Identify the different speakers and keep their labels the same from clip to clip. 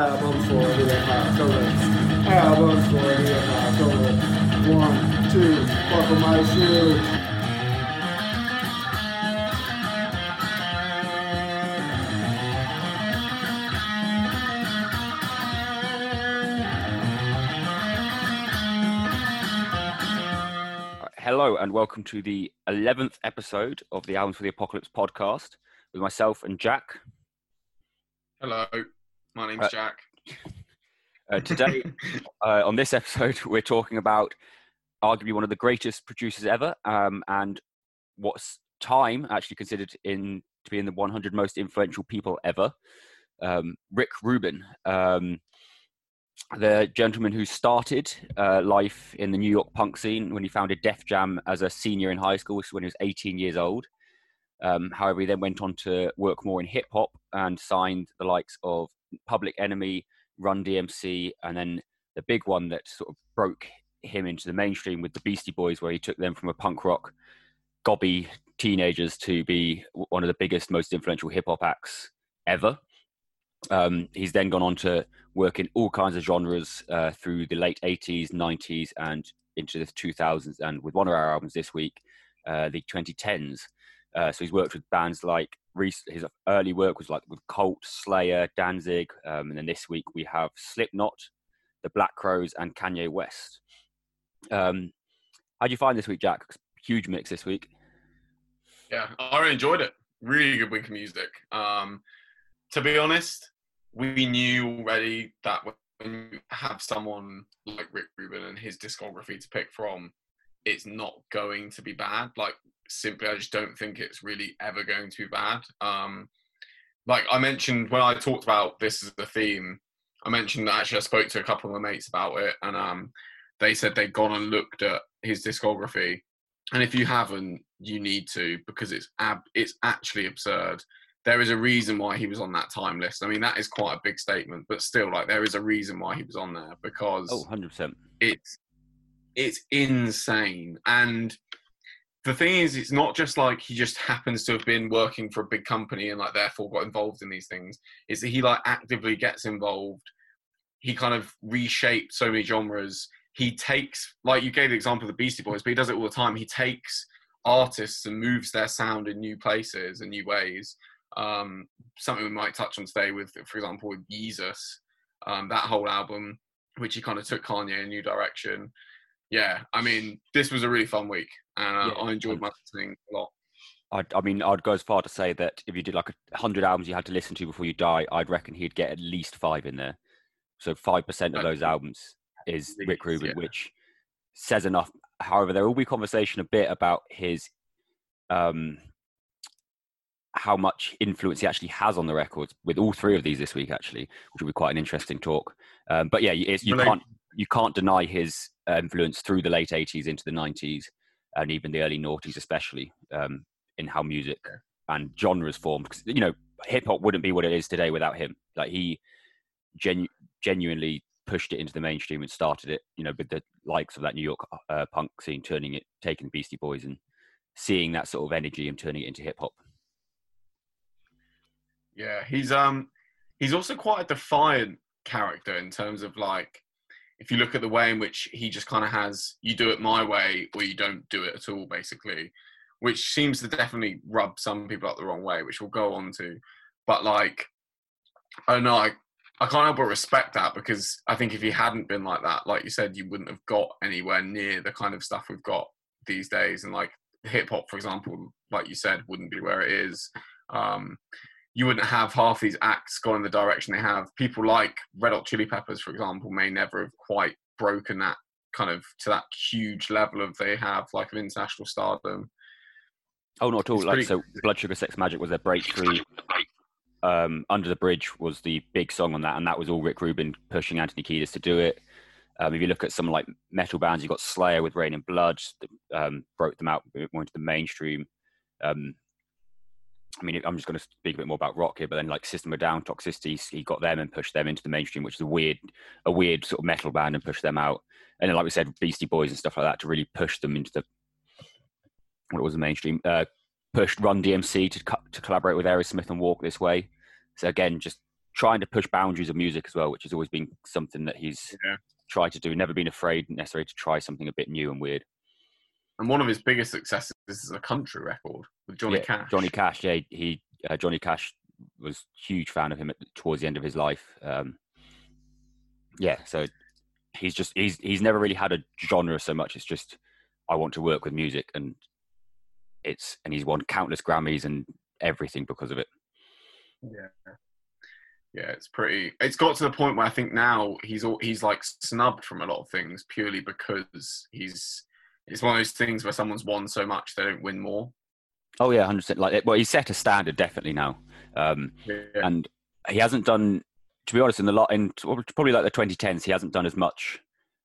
Speaker 1: Albums for the apocalypse. Albums for the apocalypse. One, two, buckle my shoe.
Speaker 2: Hello and welcome to the 11th episode of the Albums for the Apocalypse podcast with myself and Jack.
Speaker 3: Hello, my name's
Speaker 2: Uh,
Speaker 3: Jack.
Speaker 2: Uh, today, uh, on this episode, we're talking about arguably one of the greatest producers ever um, and what's time actually considered in to be in the 100 most influential people ever, um, Rick Rubin. Um, the gentleman who started uh, life in the New York punk scene when he founded Def Jam as a senior in high school, which is when he was 18 years old. Um, however, he then went on to work more in hip hop and signed the likes of Public Enemy, Run DMC, and then the big one that sort of broke him into the mainstream with the Beastie Boys, where he took them from a punk rock gobby teenagers to be one of the biggest, most influential hip hop acts ever. Um, he's then gone on to work in all kinds of genres uh, through the late 80s, 90s, and into the 2000s. And with one of our albums this week, uh, the 2010s. Uh, so he's worked with bands like his early work was like with Cult, Slayer, Danzig, um, and then this week we have Slipknot, the Black Crowes, and Kanye West. Um, how do you find this week, Jack? Huge mix this week.
Speaker 3: Yeah, I enjoyed it. Really good week of music. Um, to be honest, we knew already that when you have someone like Rick Rubin and his discography to pick from, it's not going to be bad. Like, simply, I just don't think it's really ever going to be bad. Um, like I mentioned when I talked about this as the theme, I mentioned that actually I spoke to a couple of my mates about it, and um, they said they'd gone and looked at his discography. And if you haven't, you need to because it's ab- it's actually absurd. There is a reason why he was on that time list. I mean, that is quite a big statement, but still, like there is a reason why he was on there because
Speaker 2: Oh, 100%.
Speaker 3: it's it's insane and the thing is it's not just like he just happens to have been working for a big company and like therefore got involved in these things. It's that he like actively gets involved. He kind of reshaped so many genres. He takes like you gave the example of the beastie boys but he does it all the time. He takes artists and moves their sound in new places and new ways. Um, something we might touch on today with for example with yeezus um, that whole album which he kind of took kanye in a new direction yeah, I mean, this was a really fun week, and uh,
Speaker 2: Yeah,
Speaker 3: I enjoyed my listening a lot.
Speaker 2: I'd, I mean, I'd go as far to say that if you did like a hundred albums you had to listen to before you die, I'd reckon he'd get at least five in there. So five percent of those albums is Rick Rubin,
Speaker 3: yeah.
Speaker 2: which says enough. However, there will be conversation a bit about his um how much influence he actually has on the records with all three of these this week, actually, which will be quite an interesting talk. Um, but yeah, it's, you can't you can't deny his uh, influence through the late 80s into the 90s and even the early noughties especially um, in how music and genres formed because you know hip hop wouldn't be what it is today without him. Like he genu- genuinely pushed it into the mainstream and started it you know with the likes of that new york uh, punk scene turning it taking the beastie boys and seeing that sort of energy and turning it into hip hop.
Speaker 3: Yeah, he's um, he's also quite a defiant character in terms of like, if you look at the way in which he just kind of has, you do it my way or you don't do it at all, basically, which seems to definitely rub some people up the wrong way, which we'll go on to. But like, I don't know, I, I can't help but respect that because I think if he hadn't been like that, like you said, you wouldn't have got anywhere near the kind of stuff we've got these days. And like hip hop, for example, like you said, wouldn't be where it is. Um, you wouldn't have half these acts gone in the direction they have. People like Red Hot Chili Peppers, for example, may never have quite broken that kind of to that huge level of they have like of international stardom.
Speaker 2: oh not at all
Speaker 3: It's
Speaker 2: like
Speaker 3: pretty-
Speaker 2: so blood sugar sex magik was their breakthrough um, Under the Bridge was the big song on that, and that was all Rick Rubin pushing Anthony Kiedis to do it. Um, if you look at some like metal bands, you've got Slayer with Reign in Blood, that, um, broke them out more into the mainstream. Um, I mean, I'm just going to speak a bit more about rock here, but then like System of a Down, Toxicity, he got them and pushed them into the mainstream, which is a weird, a weird sort of metal band, and pushed them out. And then, like we said, Beastie Boys and stuff like that to really push them into the what was the mainstream. Uh, pushed Run DMC to co- to collaborate with Aerosmith and Walk This Way. So again, just trying to push boundaries of music as well, which has always been something that he's
Speaker 3: Yeah.
Speaker 2: tried to do. Never been afraid necessarily to try something a bit new and weird.
Speaker 3: And one of his biggest successes is a country record with Johnny
Speaker 2: Yeah,
Speaker 3: Cash.
Speaker 2: Johnny Cash, yeah, he uh, Johnny Cash was huge fan of him at, towards the end of his life. Um, yeah, so he's just he's he's never really had a genre so much. It's just I want to work with music, and it's and he's won countless Grammys and everything because of it.
Speaker 3: Yeah. Yeah, it's pretty. It's got to the point where I think now he's all, he's like snubbed from a lot of things purely because he's. It's one of those things where someone's won so much they don't win more.
Speaker 2: Oh yeah, hundred percent. Like well, he's set a standard definitely now. Um,
Speaker 3: Yeah.
Speaker 2: and he hasn't done to be honest in the lot in probably like the 2010s he hasn't done as much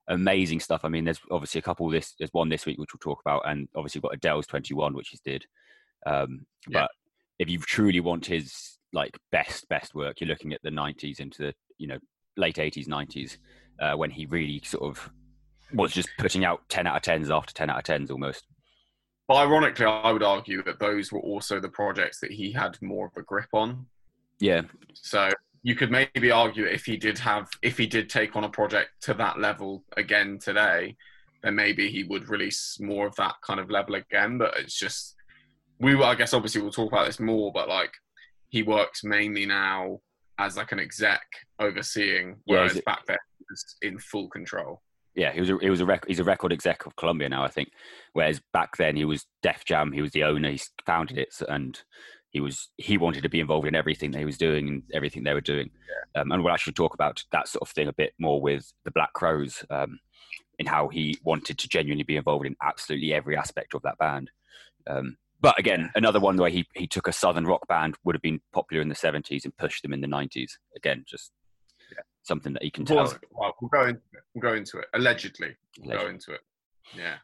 Speaker 2: amazing stuff i mean there's obviously a couple this there's one this week which we'll talk about and obviously got adele's 21 which he's did um
Speaker 3: Yeah.
Speaker 2: but if you truly want his like best best work you're looking at the 90s into the you know late 80s 90s uh, when he really sort of was just putting out 10 out of 10s after 10 out of 10s almost
Speaker 3: But ironically, I would argue that those were also the projects that he had more of a grip on.
Speaker 2: yeah
Speaker 3: So you could maybe argue if he did have, if he did take on a project to that level again today, then maybe he would release more of that kind of level again. But it's just, we, I guess, obviously we'll talk about this more, but like he works mainly now as like an exec overseeing,
Speaker 2: Yeah,
Speaker 3: whereas
Speaker 2: it-
Speaker 3: back then he was in full control.
Speaker 2: Yeah, he was a, he was a rec- he's a record exec of Columbia now, I think. Whereas back then he was Def Jam, he was the owner, he founded it, and he was he wanted to be involved in everything they was doing and everything they were doing. Um, and we'll actually talk about that sort of thing a bit more with the Black Crowes, um, in how he wanted to genuinely be involved in absolutely every aspect of that band. Um, but again, another one where he he took a southern rock band would have been popular in the seventies and pushed them in the nineties. Again, just
Speaker 3: Yeah.
Speaker 2: Something that he can tell.
Speaker 3: Well, we'll go into it. We'll go into it. Allegedly, we'll go into it. Yeah.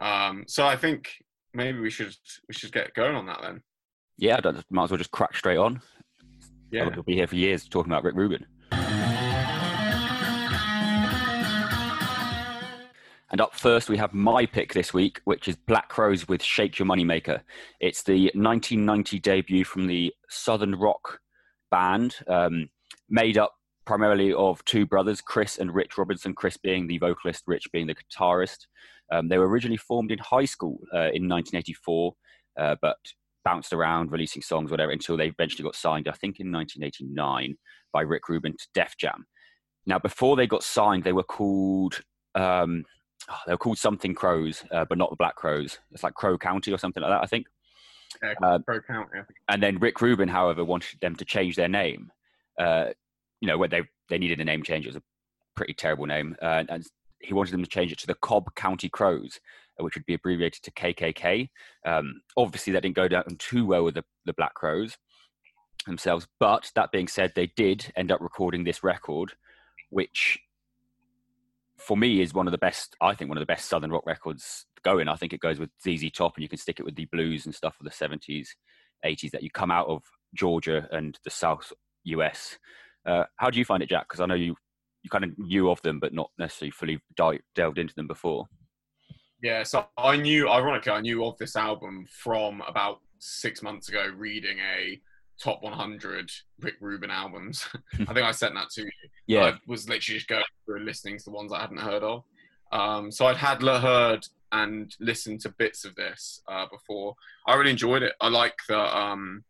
Speaker 3: Um, so I think maybe we should we should get going on that then.
Speaker 2: Yeah, I don't, might as well just crack straight on.
Speaker 3: Yeah.
Speaker 2: We'll be here for years talking about Rick Rubin. And up first, we have my pick this week, which is Black Crowes with Shake Your Moneymaker. It's the 1990 debut from the Southern Rock band, um, made up primarily of two brothers, Chris and Rich Robinson, Chris being the vocalist, Rich being the guitarist. Um, they were originally formed in high school uh, in 1984, uh, but bounced around, releasing songs, whatever, until they eventually got signed, I think in 1989, by Rick Rubin to Def Jam. Now, before they got signed, they were called um, oh, they were called something Crows, uh, but not the Black Crows. It's like Crow County or something like that, I think. Uh,
Speaker 3: Pro County.
Speaker 2: And then Rick Rubin, however, wanted them to change their name. Uh, you know, when they they needed a name change, it was a pretty terrible name, uh, and he wanted them to change it to the Cobb County Crows, which would be abbreviated to KKK. Um, obviously, that didn't go down too well with the, the Black Crowes themselves. But that being said, they did end up recording this record, which for me is one of the best. I think one of the best Southern rock records going. I think it goes with ZZ Top, and you can stick it with the blues and stuff of the seventies, eighties that you come out of Georgia and the South US. Uh, how do you find it, Jack? Because I know you you kind of knew of them, but not necessarily fully di- delved into them before.
Speaker 3: Yeah, so I knew, ironically, I knew of this album from about six months ago, reading a top 100 Rick Rubin albums. I think I sent that to you.
Speaker 2: Yeah,
Speaker 3: I was literally just going through and listening to the ones I hadn't heard of. Um, so I'd had heard and listened to bits of this uh, before. I really enjoyed it. I like the, um,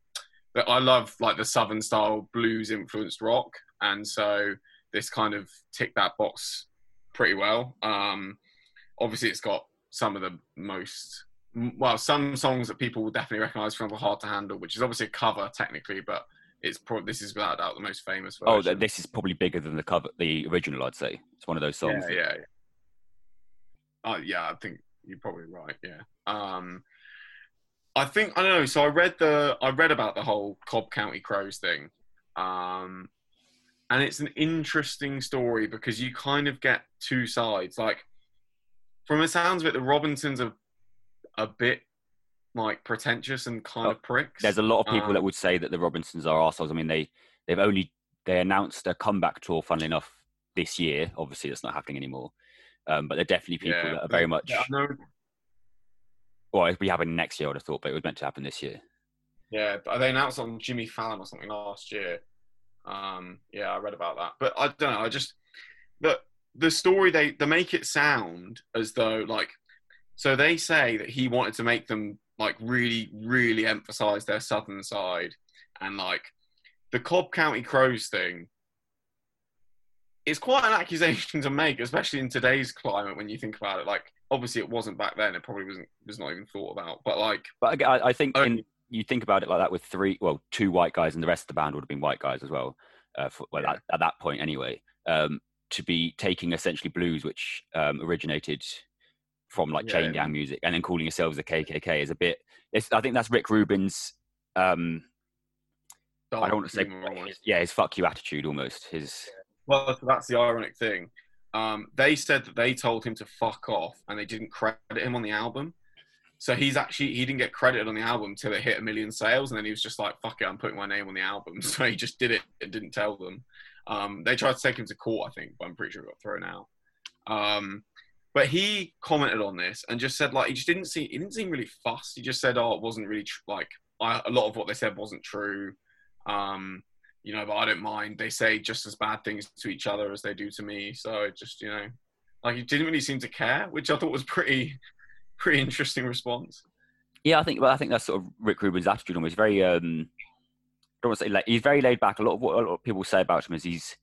Speaker 3: the I love like the southern style blues influenced rock, and so this kind of ticked that box pretty well. Um, obviously, it's got some of the most well, some songs that people will definitely recognise from the Hard to Handle, which is obviously a cover technically, but it's probably this is without doubt the most famous version.
Speaker 2: Oh, this is probably bigger than the cover, the original. I'd say it's one of those songs.
Speaker 3: Yeah, yeah, yeah. Oh, yeah, I think you're probably right. Yeah. Um, I think I don't know. So I read the I read about the whole Cobb County Crows thing, um, and it's an interesting story because you kind of get two sides. Like from the sounds of it, the Robinsons are a bit like pretentious and kind
Speaker 2: Oh,
Speaker 3: of pricks.
Speaker 2: There's a lot of people
Speaker 3: Um,
Speaker 2: that would say that the Robinsons are arseholes. I mean, they they've only they announced a comeback tour. Funnily enough, this year. Obviously, it's not happening anymore. Um, but they're definitely people
Speaker 3: yeah,
Speaker 2: that are very much.
Speaker 3: Yeah, I know
Speaker 2: Well, it'll be happening next year. I would have thought, but it was meant to happen this year.
Speaker 3: Yeah, but they announced on Jimmy Fallon or something last year. Um, yeah, I read about that, but I don't know. I just the the story they they make it sound as though like so they say that he wanted to make them like really really emphasize their southern side and like the Cobb County Crows thing it's quite an accusation to make, especially in today's climate when you think about it. Like, obviously, it wasn't back then; it probably wasn't was not even thought about. But like,
Speaker 2: but I, I think in, you think about it like that with three, well, two white guys, and the rest of the band would have been white guys as well. Uh, for, well, yeah. at, at, that point, anyway, um, to be taking essentially blues, which um, originated from like yeah, chain gang music, and then calling yourselves a KKK is a bit. I think that's Rick Rubin's. Um, I don't want to say, yeah, his fuck you attitude almost. His
Speaker 3: well, that's the ironic thing. Um, they said that they told him to fuck off, and they didn't credit him on the album. So he's actually he didn't get credited on the album till it hit a million sales, and then he was just like, "Fuck it, I'm putting my name on the album." So he just did it and didn't tell them. Um, they tried to take him to court, I think, but I'm pretty sure it got thrown out. Um, but he commented on this and just said like he just didn't see he didn't seem really fussed. He just said, "Oh, it wasn't really tr- like I, a lot of what they said wasn't true." Um, you know, but I don't mind. They say just as bad things to each other as they do to me. So it just, you know, like he didn't really seem to care, which I thought was pretty, pretty interesting response.
Speaker 2: Yeah, I think, well, I think that's sort of Rick Rubin's attitude. Almost very, um, I don't want to say like he's very laid back. A lot of what a lot of people say about him is he's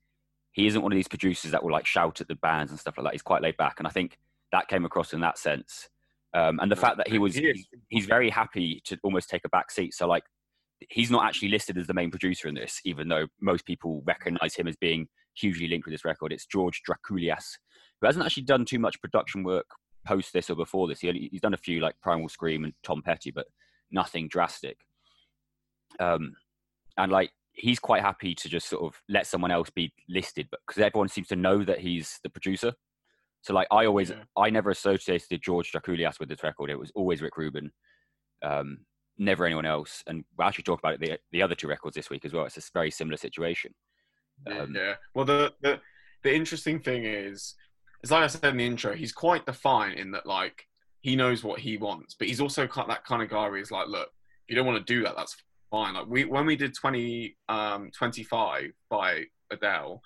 Speaker 2: he isn't one of these producers that will like shout at the bands and stuff like that. He's quite laid back, and I think that came across in that sense. Um, and the fact that he was he's, he's very happy to almost take a back seat. So like he's not actually listed as the main producer in this, even though most people recognize him as being hugely linked with this record. It's George Drakoulias, who hasn't actually done too much production work post this or before this. He only, he's done a few like Primal Scream and Tom Petty, but nothing drastic. Um, and like he's quite happy to just sort of let someone else be listed, but because everyone seems to know that he's the producer. So like I always, yeah. I never associated George Drakoulias with this record. It was always Rick Rubin. Um, never anyone else. And we actually talk about it the, the other two records this week as well. It's a very similar situation.
Speaker 3: Um, yeah. Well, the, the the interesting thing is, is like I said in the intro, he's quite defined in that like he knows what he wants, but he's also that kind of guy where he's like, look, if you don't want to do that, that's fine. Like we when we did 20 um 25 by Adele,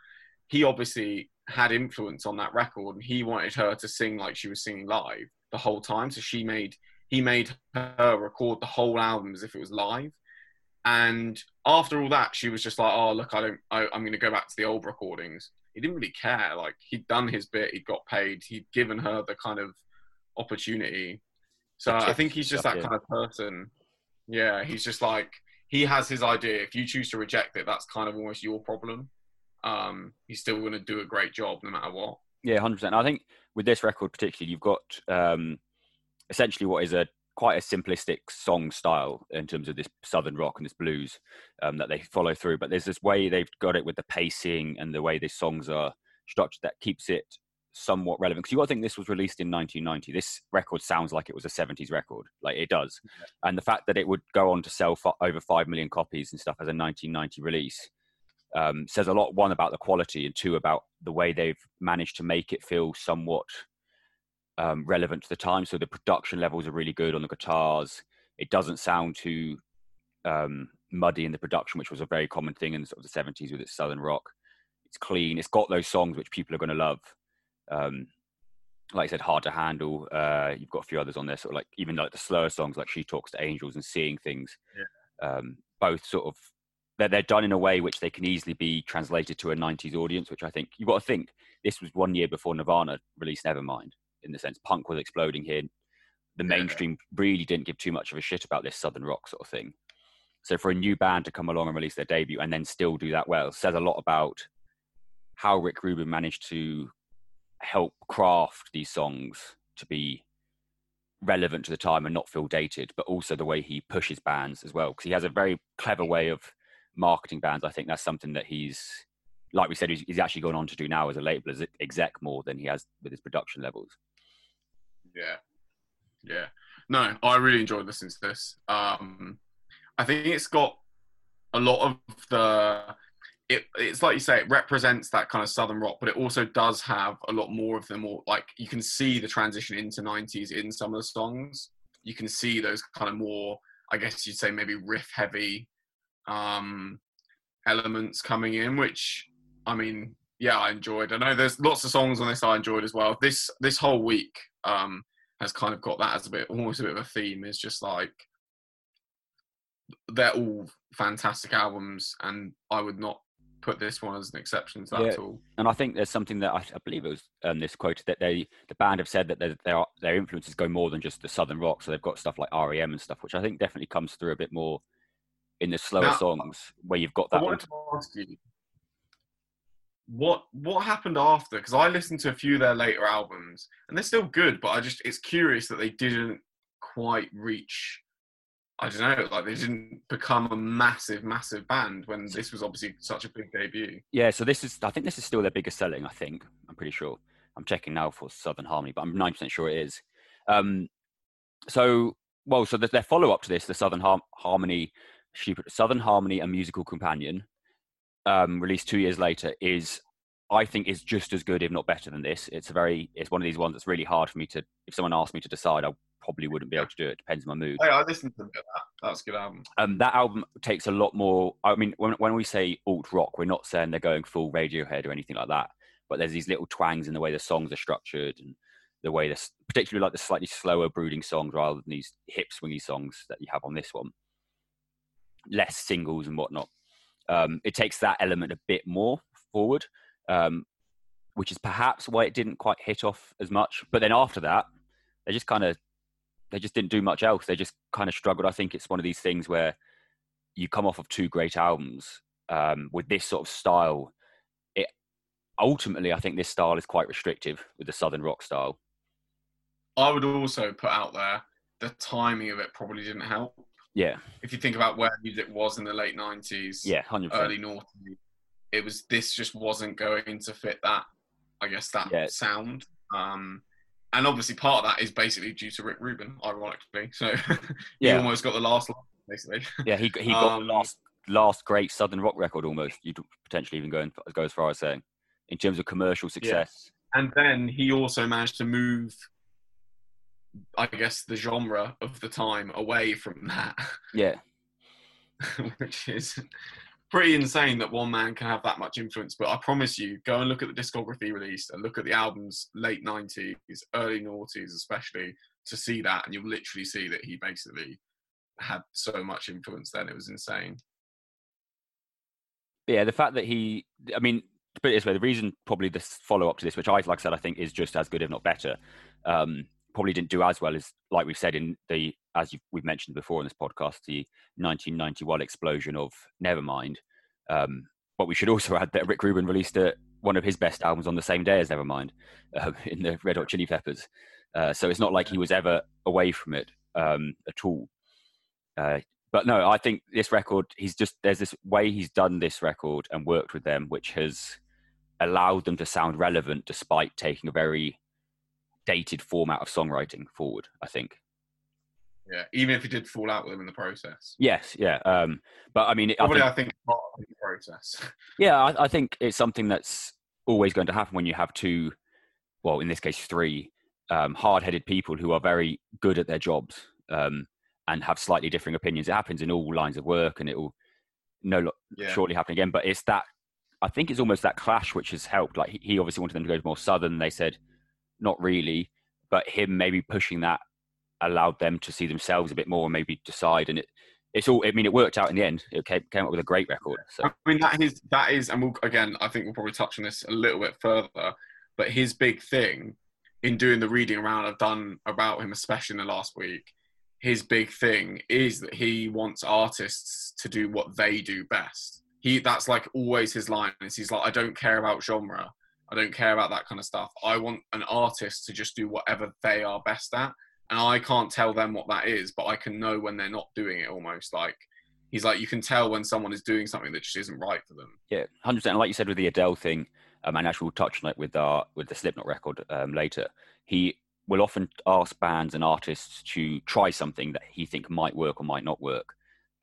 Speaker 3: he obviously had influence on that record and he wanted her to sing like she was singing live the whole time. So she made he made her record the whole album as if it was live. And after all that, she was just like, "Oh, look, I don't. I, am going to go back to the old recordings." He didn't really care. Like he'd done his bit, he'd got paid, he'd given her the kind of opportunity. So I think he's just that kind of person. Yeah, he's just like he has his idea. If you choose to reject it, that's kind of almost your problem. Um, he's still going to do a great job no matter what.
Speaker 2: Yeah, hundred percent. I think with this record particularly, you've got um, essentially what is a quite a simplistic song style in terms of this southern rock and this blues um, that they follow through. But there's this way they've got it with the pacing and the way these songs are structured that keeps it somewhat relevant. Because you got to think this was released in 1990. This record sounds like it was a 70s record, like it does. And the fact that it would go on to sell for over five million copies and stuff as a 1990 release um, says a lot. One about the quality, and two about the way they've managed to make it feel somewhat um, relevant to the time. So the production levels are really good on the guitars. It doesn't sound too um, muddy in the production, which was a very common thing in sort of the 70s with its southern rock. It's clean. It's got those songs which people are going to love. Um, like I said, hard to handle. Uh, you've got a few others on there, sort of like even like the slower songs, like "She Talks to Angels" and "Seeing Things." Yeah. Um, both sort of they're, they're done in a way which they can easily be translated to a 90s audience, which I think you've got to think this was one year before Nirvana released Nevermind in the sense punk was exploding here. The mainstream really didn't give too much of a shit about this southern rock sort of thing. So for a new band to come along and release their debut and then still do that well says a lot about how Rick Rubin managed to help craft these songs to be relevant to the time and not feel dated, but also the way he pushes bands as well. Because he has a very clever way of marketing bands. I think that's something that he's, like we said, he's, he's actually gone on to do now as a label as exec more than he has with his production levels.
Speaker 3: Yeah, yeah. No, I really enjoyed listening to this. Um, I think it's got a lot of the. It, it's like you say, it represents that kind of southern rock, but it also does have a lot more of the more like you can see the transition into '90s in some of the songs. You can see those kind of more, I guess you'd say maybe riff heavy, um, elements coming in, which I mean, yeah, I enjoyed. I know there's lots of songs on this I enjoyed as well. This this whole week um, has kind of got that as a bit almost a bit of a theme. Is just like they're all fantastic albums, and I would not put this one as an exception to that
Speaker 2: Yeah.
Speaker 3: at all.
Speaker 2: And I think there's something that I, I believe it was um, this quote that they the band have said that their their their influences go more than just the southern rock. So they've got stuff like REM and stuff, which I think definitely comes through a bit more in the slower
Speaker 3: Now-
Speaker 2: songs where you've got
Speaker 3: I
Speaker 2: that.
Speaker 3: wanted to ask you what what happened after because I listened to a few of their later albums and they're still good, but I just it's curious that they didn't quite reach. I don't know, like they didn't become a massive, massive band when this was obviously such a big debut.
Speaker 2: Yeah, so this is I think this is still their biggest selling. I think I'm pretty sure. I'm checking now for Southern Harmony, but I'm 90% sure it is. Um, so well, so the, their follow up to this, the Southern Har- Harmony, Southern Harmony, a musical companion, um, released two years later, is I think is just as good, if not better than this. It's a very, it's one of these ones that's really hard for me to. If someone asked me to decide, I probably wouldn't be able to do it. Depends on my mood.
Speaker 3: Hey, I listened to a bit of that. That's a good album.
Speaker 2: um, that album takes a lot more. I mean, when, when we say alt rock, we're not saying they're going full Radiohead or anything like that. But there's these little twangs in the way the songs are structured and the way this, particularly like the slightly slower, brooding songs rather than these hip swingy songs that you have on this one. Less singles and whatnot. Um, it takes that element a bit more forward, um, which is perhaps why it didn't quite hit off as much. But then after that, they just kind of they just didn't do much else. They just kind of struggled. I think it's one of these things where you come off of two great albums um, with this sort of style. It ultimately, I think this style is quite restrictive with the southern rock style.
Speaker 3: I would also put out there the timing of it probably didn't help.
Speaker 2: Yeah,
Speaker 3: If you think about where music was in the late nineties,
Speaker 2: yeah, hundred percent.
Speaker 3: early naughty, it was this just wasn't going to fit that. I guess that
Speaker 2: Yeah.
Speaker 3: sound. Um, and obviously, part of that is basically due to Rick Rubin, ironically. So he
Speaker 2: Yeah.
Speaker 3: almost got the last line, basically.
Speaker 2: Yeah, he he got
Speaker 3: Um,
Speaker 2: the last last great southern rock record almost. You'd potentially even go and go as far as saying, in terms of commercial success.
Speaker 3: and then he also managed to move, I guess, the genre of the time away from that,
Speaker 2: Yeah,
Speaker 3: which is pretty insane that one man can have that much influence. But I promise you, go and look at the discography released and look at the albums late 90s, early noughties, especially, to see that. And you'll literally see that he basically had so much influence then. It was insane.
Speaker 2: yeah. The fact that he, I mean, to put it this way, the reason probably the follow up to this, which I like I said, I think is just as good if not better. Um, probably didn't do as well as like we've said in the as we've mentioned before in this podcast the 1991 explosion of Nevermind. Um, but we should also add that Rick Rubin released a, one of his best albums on the same day as Nevermind uh, in the Red Hot Chili Peppers. Uh, so it's not like he was ever away from it um, at all. Uh, but no, I think this record, he's just there's this way he's done this record and worked with them, which has allowed them to sound relevant despite taking a very dated format of songwriting forward. I think.
Speaker 3: Yeah, even if he did fall out with him in the process.
Speaker 2: Yes, yeah. Um, but I mean, I
Speaker 3: Probably,
Speaker 2: think,
Speaker 3: I think, part of the process.
Speaker 2: yeah, I, I think it's something that's always going to happen when you have two, well, in this case, three um, hard-headed people who are very good at their jobs um, and have slightly differing opinions. It happens in all lines of work, and it will no lo-
Speaker 3: Yeah.
Speaker 2: shortly happen again. But it's that I think it's almost that clash which has helped. Like he, he obviously wanted them to go more southern. They said not really, but him maybe pushing that allowed them to see themselves a bit more and maybe decide. And it it's all. I mean, it worked out in the end. It came, came up with a great record. So
Speaker 3: I mean, that is that is, and we'll again. I think we'll probably touch on this a little bit further. But his big thing in doing the reading around I've done about him, especially in the last week, his big thing is that he wants artists to do what they do best. He that's like always his line. Is he's like, I don't care about genre. I don't care about that kind of stuff. I want an artist to just do whatever they are best at. And I can't tell them what that is, but I can know when they're not doing it almost like he's like you can tell when someone is doing something that just isn't right for them.
Speaker 2: yeah, hundred percent. Like you said with the Adele thing, um, and actually we'll touch on it with our with the Slipknot record um, later. He will often ask bands and artists to try something that he think might work or might not work,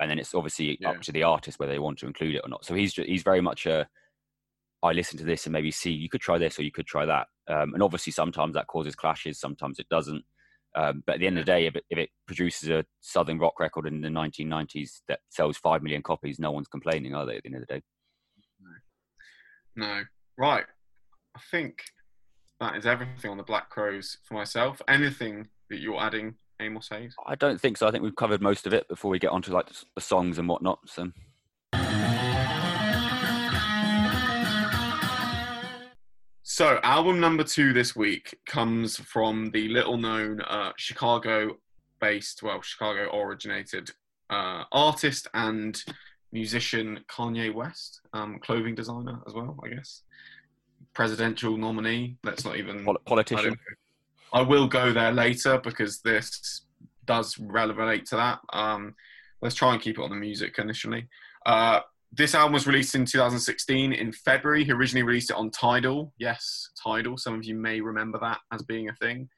Speaker 2: and then it's obviously
Speaker 3: Yeah.
Speaker 2: up to the artist whether they want to include it or not. So he's he's very much a I listen to this and maybe see you could try this or you could try that, um, and obviously sometimes that causes clashes, sometimes it doesn't. Um, but at the end of the day, if it, if it produces a southern rock record in the 1990s that sells five million copies, no one's complaining, are they? At the end of the day.
Speaker 3: No. Right. I think that is everything on the Black Crowes for myself. Anything that you're adding, Amos Hayes?
Speaker 2: I don't think so. I think we've covered most of it before we get onto like the, the songs and whatnot. So.
Speaker 3: So, album number two this week comes from the little known uh, Chicago based, well, Chicago originated uh, artist and musician Kanye West, um, clothing designer as well, I guess. Presidential nominee. Let's not even.
Speaker 2: Pol-
Speaker 3: I,
Speaker 2: politician.
Speaker 3: I will go there later because this does relate to that. Um, let's try and keep it on the music initially. Uh, this album was released in 2016 in February. He originally released it on Tidal. Yes, Tidal. Some of you may remember that as being a thing.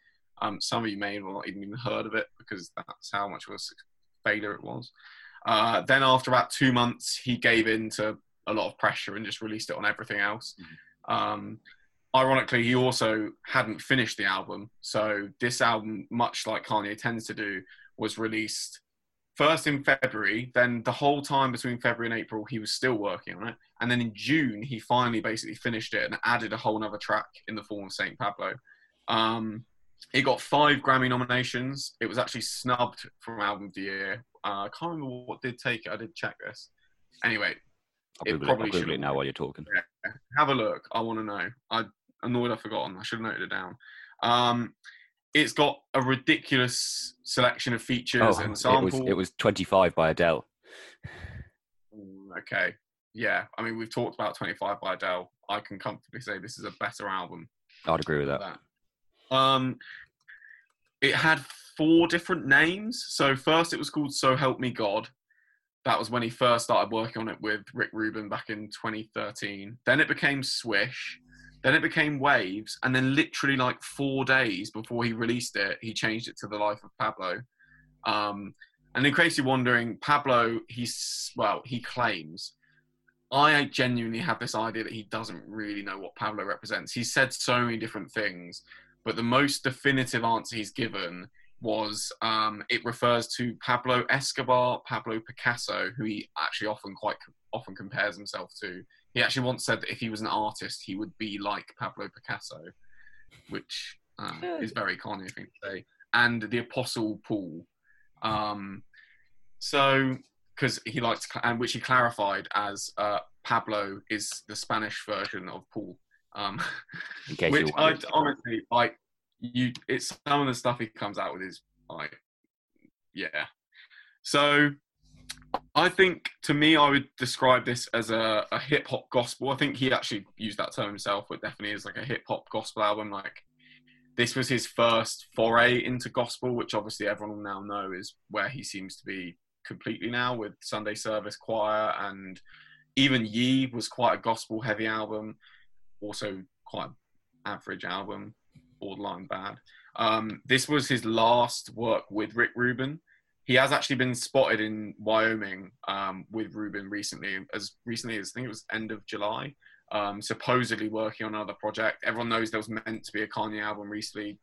Speaker 3: Um, some of you may have not even heard of it because that's how much of a failure it was. Uh, then, after about two months, he gave in to a lot of pressure and just released it on everything else. Um, ironically, he also hadn't finished the album. So, this album, much like Kanye tends to do, was released first in February. Then, the whole time between February and April, he was still working on it. And then in June, he finally basically finished it and added a whole other track in the form of St. Pablo. Um, it got five Grammy nominations. It was actually snubbed from Album of the Year. Uh, I can't remember what did take it. I did check this. Anyway,
Speaker 2: I'll
Speaker 3: it probably should've
Speaker 2: it now while you're talking.
Speaker 3: have a look. I want to know. I'm annoyed I've forgotten. I should have noted it down. Um, it's got a ridiculous selection of features
Speaker 2: Oh,
Speaker 3: and
Speaker 2: it was
Speaker 3: samples.
Speaker 2: it was 25 by Adele.
Speaker 3: Mm, Okay. Yeah. I mean, we've talked about 25 by Adele. I can comfortably say this is a better album
Speaker 2: I'd agree with that.
Speaker 3: that. Um, it had four different names. So first it was called So Help Me God. That was when he first started working on it with Rick Rubin back in 2013. Then it became Swish. Then it became Waves. And then literally like four days before he released it, he changed it to The Life of Pablo. Um, and in case you're wondering, Pablo, he's, well, he claims I genuinely have this idea that he doesn't really know what Pablo represents. He's said so many different things, but the most definitive answer he's given was um, it refers to Pablo Escobar, Pablo Picasso, who he actually often quite often compares himself to. He actually once said that if he was an artist, he would be like Pablo Picasso, which um, is very Kanye thing to say. And the Apostle Paul. Um, so because he likes to, and which he clarified as uh, Pablo is the Spanish version of Paul. Um,
Speaker 2: In case
Speaker 3: which I honestly like. You, it's some of the stuff he comes out with is like, yeah. So, I think to me, I would describe this as a, a hip hop gospel. I think he actually used that term himself, but definitely is like a hip hop gospel album. Like, this was his first foray into gospel, which obviously everyone will now know is where he seems to be completely now with Sunday Service Choir and even Ye was quite a gospel heavy album, also quite average album, borderline bad. Um, this was his last work with Rick Rubin. He has actually been spotted in Wyoming um, with Rubin recently, as recently as I think it was end of July. Um, supposedly working on another project. Everyone knows there was meant to be a Kanye album recently.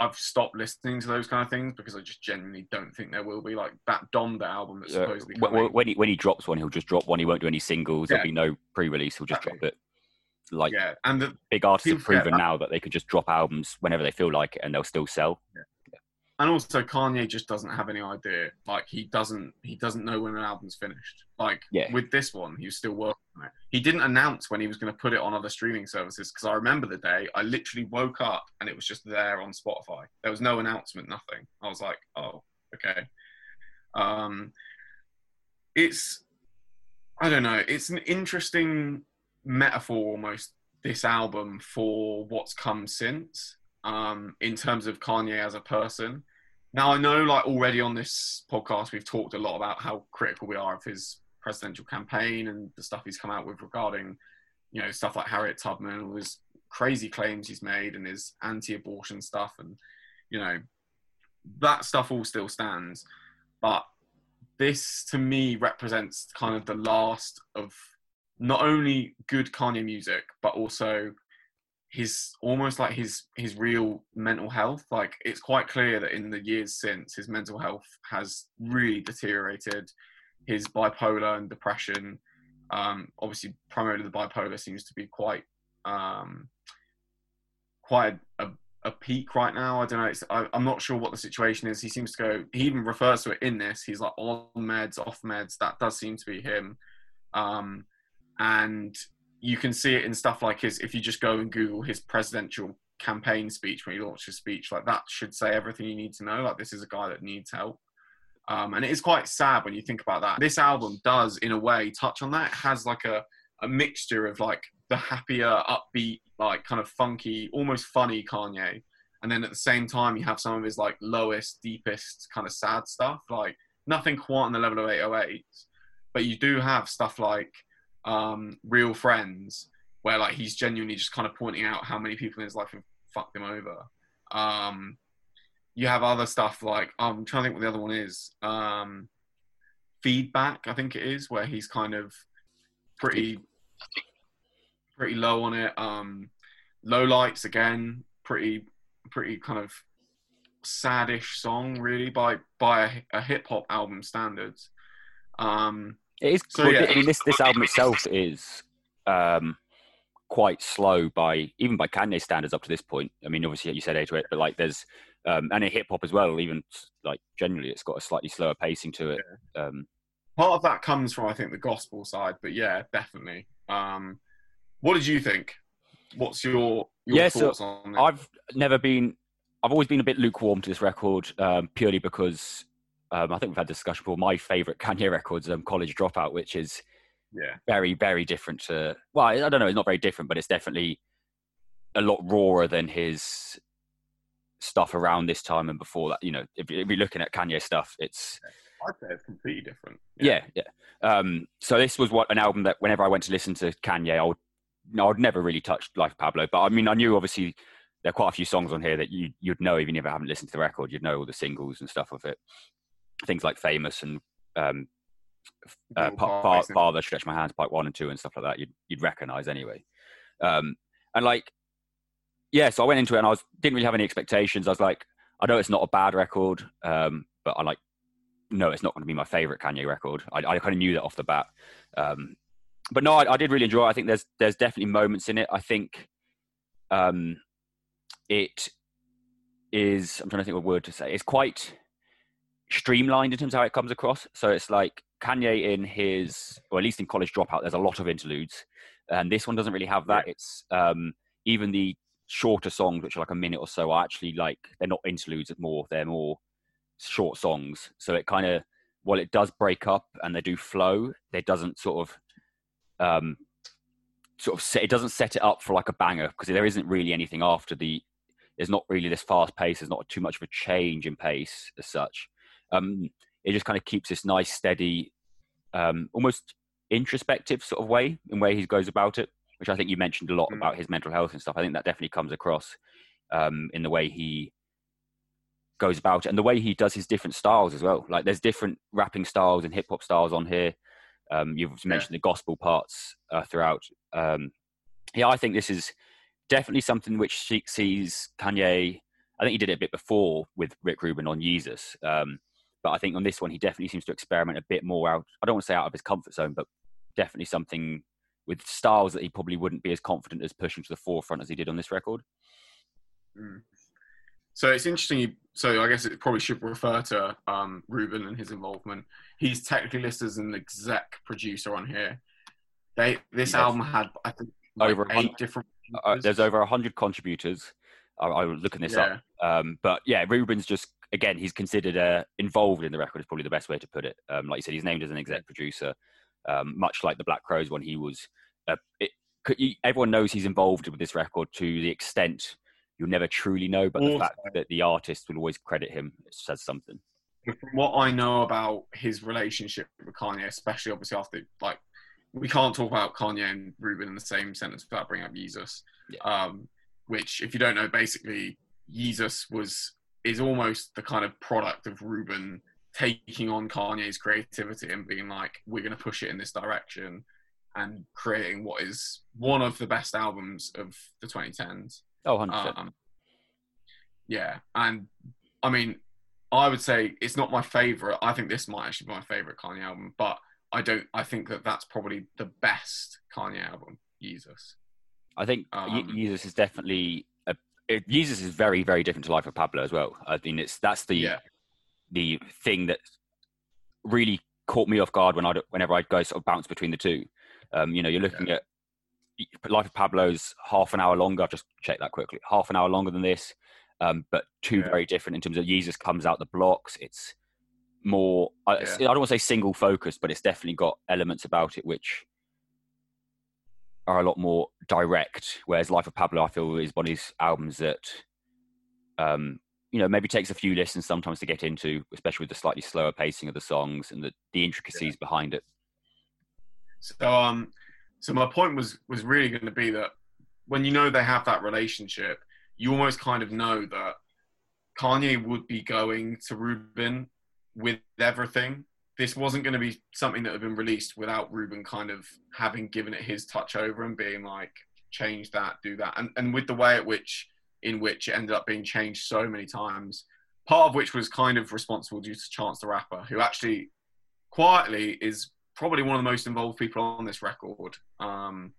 Speaker 3: I've stopped listening to those kind of things because I just genuinely don't think there will be like that Donda album that's
Speaker 2: Uh,
Speaker 3: supposedly coming.
Speaker 2: wh- when he when he drops one, he'll just drop one. He won't do any singles.
Speaker 3: Yeah.
Speaker 2: There'll be no pre-release. He'll just drop it. Like
Speaker 3: yeah, and the,
Speaker 2: big artists have proven
Speaker 3: that-
Speaker 2: now that they can just drop albums whenever they feel like it, and they'll still sell.
Speaker 3: And also Kanye just doesn't have any idea. Like he doesn't he doesn't know when an album's finished. Like
Speaker 2: Yeah.
Speaker 3: with this one, he was still working on it. He didn't announce when he was going to put it on other streaming services because I remember the day I literally woke up and it was just there on Spotify. There was no announcement, nothing. I was like, oh, okay. Um, it's I don't know. It's an interesting metaphor almost this album for what's come since um, in terms of Kanye as a person. Now I know, like already on this podcast, we've talked a lot about how critical we are of his presidential campaign and the stuff he's come out with regarding, you know, stuff like Harriet Tubman, and all his crazy claims he's made, and his anti-abortion stuff, and you know, that stuff all still stands. But this, to me, represents kind of the last of not only good Kanye music, but also his almost like his his real mental health. Like it's quite clear that in the years since his mental health has really deteriorated. His bipolar and depression, um, obviously primarily the bipolar seems to be quite um, quite a, a peak right now. I don't know. I, am not sure what the situation is. He seems to go. He even refers to it in this. He's like on meds, off meds. That does seem to be him. Um, and you can see it in stuff like his. If you just go and Google his presidential campaign speech when he launched his speech, like that should say everything you need to know. Like this is a guy that needs help. Um, and it is quite sad when you think about that. This album does, in a way, touch on that. It has like a, a mixture of like the happier, upbeat, like kind of funky, almost funny Kanye, and then at the same time you have some of his like lowest, deepest kind of sad stuff, like nothing quite on the level of 808, but you do have stuff like um, Real Friends, where like he's genuinely just kind of pointing out how many people in his life have fucked him over. Um, you have other stuff like I'm trying to think what the other one is. Um, feedback, I think it is, where he's kind of pretty pretty low on it. Um, low lights again, pretty pretty kind of sadish song really by by a, a hip hop album standards. Um,
Speaker 2: it is. So, yeah. I mean, this this album itself is um, quite slow by even by Kanye standards up to this point. I mean, obviously you said eight to eight, but like there's um, and in hip hop as well. Even like generally, it's got a slightly slower pacing to it. Yeah. Um,
Speaker 3: Part of that comes from I think the gospel side, but yeah, definitely. Um, what did you think? What's your, your yeah, thoughts so on it?
Speaker 2: I've never been. I've always been a bit lukewarm to this record, um, purely because um, I think we've had a discussion before. My favourite Kanye records, um, College Dropout, which is
Speaker 3: yeah
Speaker 2: very very different to. Well, I don't know. It's not very different, but it's definitely a lot rawer than his stuff around this time and before that. You know, if, if you're looking at Kanye stuff, it's.
Speaker 3: I'd say it's completely different.
Speaker 2: Yeah, yeah. yeah. Um, so this was what an album that whenever I went to listen to Kanye, I would no, I'd never really touched Life Pablo, but I mean, I knew obviously there are quite a few songs on here that you you'd know even if you haven't listened to the record. You'd know all the singles and stuff of it. Things like Famous and um, uh, pa- pa- Father, Stretch My Hands, Part One and Two, and stuff like that. You'd you'd recognise anyway. Um, and like, yeah, so I went into it and I was didn't really have any expectations. I was like, I know it's not a bad record, um, but I like, no, it's not going to be my favorite Kanye record. I, I kind of knew that off the bat. Um, but no, I, I, did really enjoy. it. I think there's there's definitely moments in it. I think um, it is. I'm trying to think of a word to say. It's quite streamlined in terms of how it comes across. So it's like Kanye in his, or at least in College Dropout, there's a lot of interludes, and this one doesn't really have that. It's um, even the shorter songs, which are like a minute or so, are actually like they're not interludes. At more they're more short songs. So it kind of while it does break up and they do flow, it doesn't sort of um, sort of set, it doesn't set it up for like a banger because there isn't really anything after the there's not really this fast pace there's not too much of a change in pace as such um, it just kind of keeps this nice steady um, almost introspective sort of way in way he goes about it which i think you mentioned a lot mm. about his mental health and stuff i think that definitely comes across um, in the way he goes about it and the way he does his different styles as well like there's different rapping styles and hip-hop styles on here um, you've mentioned yeah. the gospel parts uh, throughout. Um, yeah, I think this is definitely something which sees Kanye. I think he did it a bit before with Rick Rubin on Yeezus, um, but I think on this one he definitely seems to experiment a bit more out. I don't want to say out of his comfort zone, but definitely something with styles that he probably wouldn't be as confident as pushing to the forefront as he did on this record.
Speaker 3: Mm. So it's interesting. so I guess it probably should refer to um, Rubin and his involvement. He's technically listed as an exec producer on here. They this yes. album had I think like over eight different.
Speaker 2: Uh, there's over hundred contributors. I, I, was looking this yeah. up, um, but yeah, Rubin's just again he's considered uh, involved in the record is probably the best way to put it. Um, like you said, he's named as an exec producer, um, much like the Black Crowes when he was. Uh, it, everyone knows he's involved with this record to the extent you'll never truly know. But also, the fact that the artist will always credit him says something.
Speaker 3: From what I know about his relationship with Kanye, especially obviously after like we can't talk about Kanye and Rubin in the same sentence without bringing up Yeezus. Yeah. Um, which, if you don't know, basically Yeezus was is almost the kind of product of Rubin taking on Kanye's creativity and being like, "We're going to push it in this direction," and creating what is one of the best albums of the 2010s.
Speaker 2: Oh, 100%.
Speaker 3: Um, yeah, and I mean, I would say it's not my favorite. I think this might actually be my favorite Kanye album, but I don't. I think that that's probably the best Kanye album, Yeezus.
Speaker 2: I think
Speaker 3: Um,
Speaker 2: Yeezus is definitely it, Yeezus is very very different to Life of Pablo as well. I mean, it's that's the
Speaker 3: Yeah,
Speaker 2: the thing that really caught me off guard when I whenever I go sort of bounce between the two. Um, you know, you're looking at Life of Pablo's half an hour longer. I've just checked that quickly. Half an hour longer than this, um, but two
Speaker 3: Yeah.
Speaker 2: very different in terms of Yeezus comes out the blocks. It's more. I, I don't want to say single focused, but it's definitely got elements about it which are a lot more direct. Whereas Life of Pablo, I feel, is one of these albums that, um, you know, maybe takes a few listens sometimes to get into, especially with the slightly slower pacing of the songs and the, the intricacies behind it.
Speaker 3: So um, so my point was was really going to be that when you know they have that relationship, you almost kind of know that Kanye would be going to Rubin with everything. This wasn't going to be something that had been released without Rubin kind of having given it his touch over and being like, change that, do that, and and with the way at which in which it ended up being changed so many times, part of which was kind of responsible due to Chance the Rapper, who actually quietly is probably one of the most involved people on this record. Um,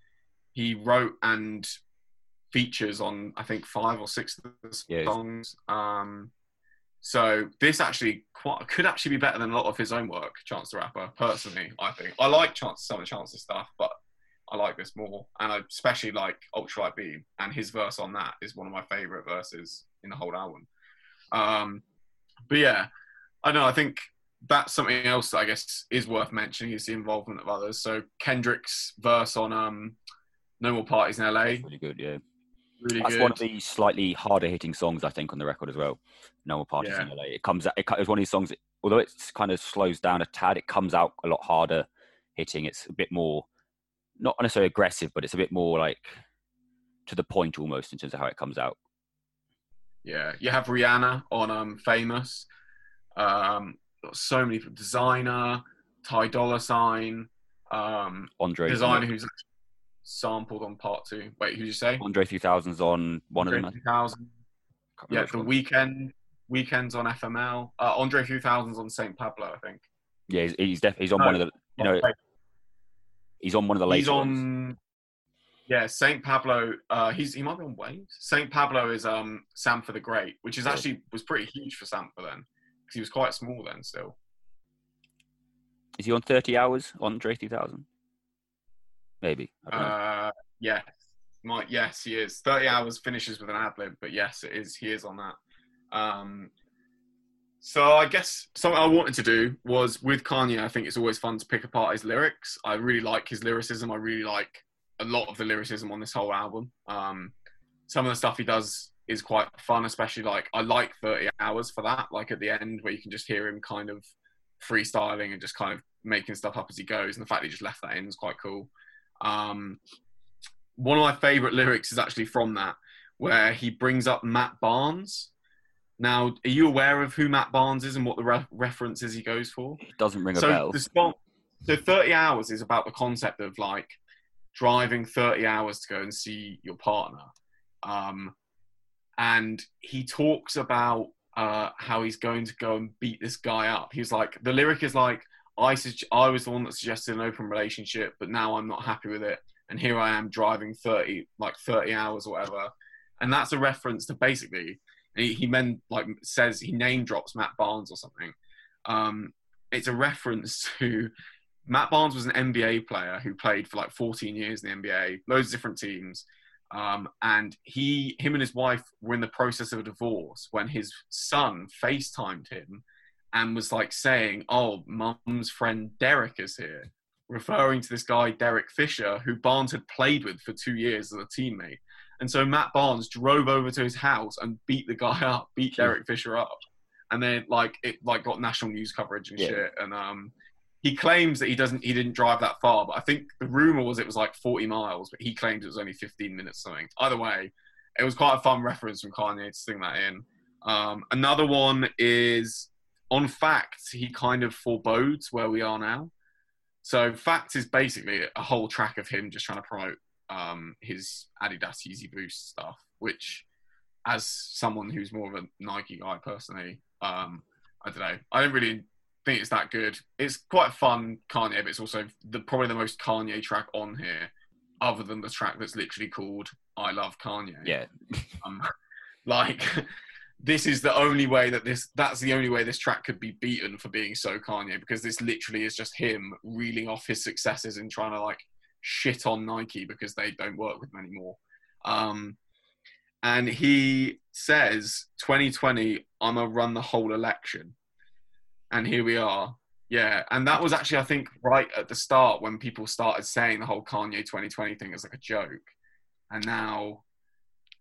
Speaker 3: he wrote and features on I think five or six of the songs. Um, so this actually quite could actually be better than a lot of his own work. Chance the Rapper, personally, I think I like Chance some of Chance's stuff, but I like this more, and I especially like Ultralight Beam, and his verse on that is one of my favorite verses in the whole album. Um, but yeah, I don't know. I think that's something else that I guess is worth mentioning is the involvement of others. So Kendrick's verse on um, "No More Parties in LA"
Speaker 2: really good, yeah.
Speaker 3: Really
Speaker 2: That's
Speaker 3: good.
Speaker 2: one of the slightly harder hitting songs I think on the record as well. No more parties
Speaker 3: Yeah.
Speaker 2: in LA. It comes out. It, it's one of these songs. That, although it kind of slows down a tad, it comes out a lot harder hitting. It's a bit more, not necessarily aggressive, but it's a bit more like to the point almost in terms of how it comes out.
Speaker 3: Yeah, you have Rihanna on um, "Famous." Um, got so many Desiigner, Ty Dolla Sign, um,
Speaker 2: Andre,
Speaker 3: Desiigner who's sampled on part two. Wait, who did you say?
Speaker 2: Andre 3000's on one of them.
Speaker 3: Andre 3000. Yeah, the
Speaker 2: one.
Speaker 3: Weeknd. Weeknd's on FML. Uh, Andre 3000's on St. Pablo, I think.
Speaker 2: Yeah, he's he's, def- he's on
Speaker 3: No,
Speaker 2: one of the. You know, he's on one of the later
Speaker 3: he's
Speaker 2: ones.
Speaker 3: on. Yeah, Saint Pablo. Uh, he's he might be on Waves. Saint Pablo is um Sampa the Great, which is actually was pretty huge for Sampa then, because he was quite small then still.
Speaker 2: Is he on 30 hours? On Andre 3000? Maybe. I don't.
Speaker 3: Uh, yeah, might yes he is. Thirty hours finishes with an ad lib, but yes, it is. He is on that. Um, so I guess something I wanted to do was with Kanye. I think it's always fun to pick apart his lyrics. I really like his lyricism. I really like a lot of the lyricism on this whole album. Um, some of the stuff he does is quite fun, especially like I like 30 hours for that. Like at the end where you can just hear him kind of freestyling and just kind of making stuff up as he goes, and the fact that he just left that in is quite cool. Um, one of my favorite lyrics is actually from that, where he brings up Matt Barnes. Now, are you aware of who Matt Barnes is and what the re- references he goes for?
Speaker 2: It doesn't ring a
Speaker 3: so
Speaker 2: bell.
Speaker 3: the song, so 30 hours is about the concept of like driving 30 hours to go and see your partner. Um, and he talks about uh, how he's going to go and beat this guy up. He's like, the lyric is like, I, sug- I was the one that suggested an open relationship, but now I'm not happy with it. And here I am driving 30, like 30 hours or whatever. And that's a reference to basically, he, he meant like says, he name drops Matt Barnes or something. Um, it's a reference to Matt Barnes was an NBA player who played for like 14 years in the NBA, loads of different teams. Um, and he, him and his wife were in the process of a divorce when his son FaceTimed him and was like saying, "Oh, mum's friend Derek is here," referring to this guy Derek Fisher, who Barnes had played with for two years as a teammate. And so Matt Barnes drove over to his house and beat the guy up, beat Derek Fisher up, and then like it like got national news coverage and
Speaker 2: Yeah.
Speaker 3: shit. And um, he claims that he doesn't, he didn't drive that far, but I think the rumor was it was like 40 miles, but he claimed it was only 15 minutes something. Either way, it was quite a fun reference from Kanye to sing that in. Um, another one is on fact, he kind of forebodes where we are now. So Facts is basically a whole track of him just trying to promote um, his Adidas Yeezy Boost stuff, which, as someone who's more of a Nike guy personally, um, I don't know. I don't really think it's that good. It's quite fun Kanye, but it's also the probably the most Kanye track on here, other than the track that's literally called "I Love Kanye."
Speaker 2: Yeah,
Speaker 3: Um, like this is the only way that this that's the only way this track could be beaten for being so Kanye because this literally is just him reeling off his successes and trying to like shit on Nike because they don't work with them anymore. Um, and he says 2020 I'm gonna run the whole election. And here we are. Yeah, and that was actually I think right at the start when people started saying the whole Kanye 2020 thing as like a joke. And now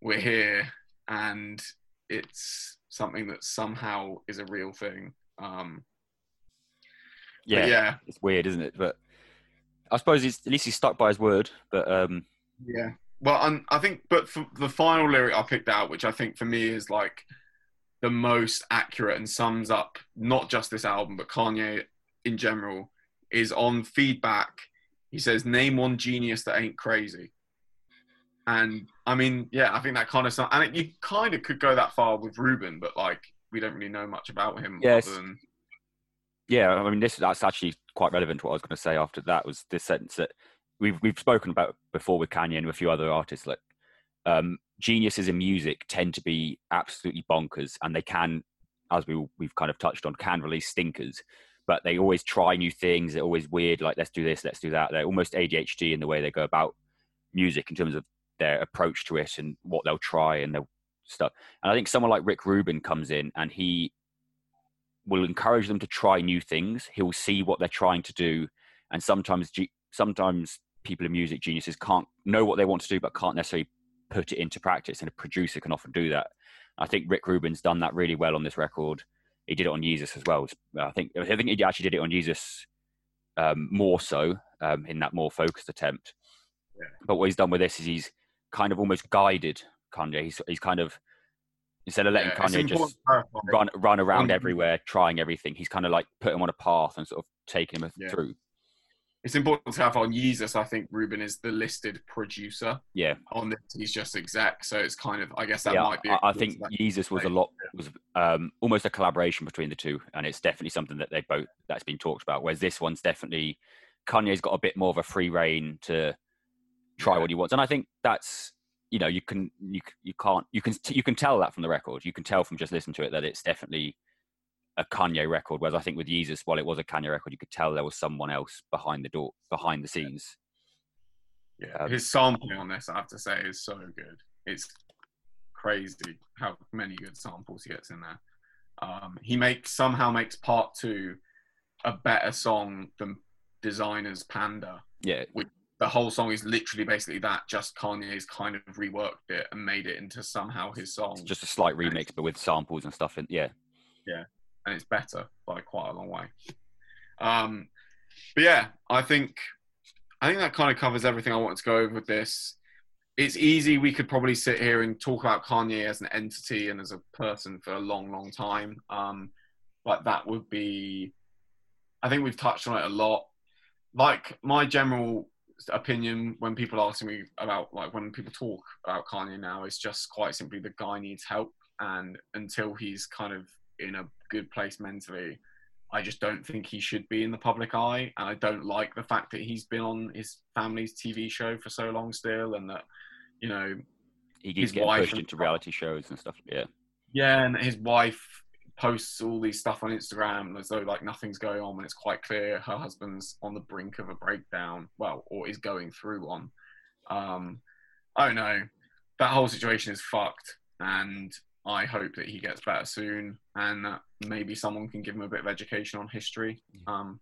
Speaker 3: we're here and it's something that somehow is a real thing. Um,
Speaker 2: yeah,
Speaker 3: yeah,
Speaker 2: It's weird, isn't it? But I suppose he's at least he's stuck by his word. But um,
Speaker 3: yeah. Well, and I think, but for the final lyric I picked out, which I think for me is like the most accurate and sums up not just this album, but Kanye in general, is on feedback. He says, "Name one genius that ain't crazy." And I mean, yeah, I think that kind of stuff, and it, you kind of could go that far with Rubin, but like we don't really know much about him.
Speaker 2: Yes.
Speaker 3: Other than,
Speaker 2: yeah, I mean, this that's actually quite relevant to what I was going to say after that was this sentence that we've we've spoken about before with Kanye and with a few other artists. Like um, geniuses in music tend to be absolutely bonkers, and they can, as we we've kind of touched on, can release stinkers. But they always try new things. They're always weird. Like let's do this, let's do that. They're almost ADHD in the way they go about music in terms of their approach to it and what they'll try and they'll stuff. And I think someone like Rick Rubin comes in and he will encourage them to try new things. He'll see what they're trying to do, and sometimes sometimes people in music geniuses can't know what they want to do, but can't necessarily put it into practice. And a producer can often do that. I think Rick Rubin's done that really well on this record. He did it on Yeezus as well. I think I think he actually did it on Yeezus um, more so um, in that more focused attempt.
Speaker 3: Yeah.
Speaker 2: But what he's done with this is he's kind of almost guided Kanye. He's, he's kind of instead of letting
Speaker 3: yeah,
Speaker 2: Kanye just run run around everywhere, trying everything. He's kind of like put him on a path and sort of taking him
Speaker 3: Yeah.
Speaker 2: through.
Speaker 3: It's important to have on Yeezus. I think Rubin is the listed producer
Speaker 2: Yeah,
Speaker 3: on this. He's just exec, so it's kind of. I guess that
Speaker 2: yeah.
Speaker 3: might be.
Speaker 2: I, I think Yeezus was a lot was um, almost a collaboration between the two, and it's definitely something that they both that's been talked about. Whereas this one's definitely Kanye's got a bit more of a free reign to try what he wants, and I think that's you know you can you you can't you can you can tell that from the record. You can tell from just listening to it that it's definitely a Kanye record. Whereas I think with Yeezus, while it was a Kanye record, you could tell there was someone else behind the door, behind the scenes.
Speaker 3: Yeah,
Speaker 2: Um,
Speaker 3: his sampling on this, I have to say, is so good. It's crazy how many good samples he gets in there. Um, he makes somehow makes part two a better song than Desiigner's Panda.
Speaker 2: Yeah,
Speaker 3: The whole song is literally basically that. Just Kanye's kind of reworked it and made it into somehow his song,
Speaker 2: it's just a slight remix, but with samples and stuff. And yeah, yeah,
Speaker 3: and it's better by quite a long way. Um, but yeah, I think I think that kind of covers everything I wanted to go over with this. It's easy. We could probably sit here and talk about Kanye as an entity and as a person for a long, long time. Um, but that would be, I think we've touched on it a lot. Like my general opinion when people ask me about, like when people talk about Kanye now, is just quite simply the guy needs help, and until he's kind of in a good place mentally, I just don't think he should be in the public eye. And I don't like the fact that he's been on his family's TV show for so long still, and that, you know,
Speaker 2: he
Speaker 3: His
Speaker 2: keeps getting
Speaker 3: wife
Speaker 2: pushed
Speaker 3: and
Speaker 2: into reality shows and stuff. Yeah,
Speaker 3: yeah, and his wife posts all these stuff on Instagram as though like nothing's going on when it's quite clear her husband's on the brink of a breakdown, well, or is going through one. Um, I don't know. That whole situation is fucked, and I hope that he gets better soon, and that maybe someone can give him a bit of education on history. Um,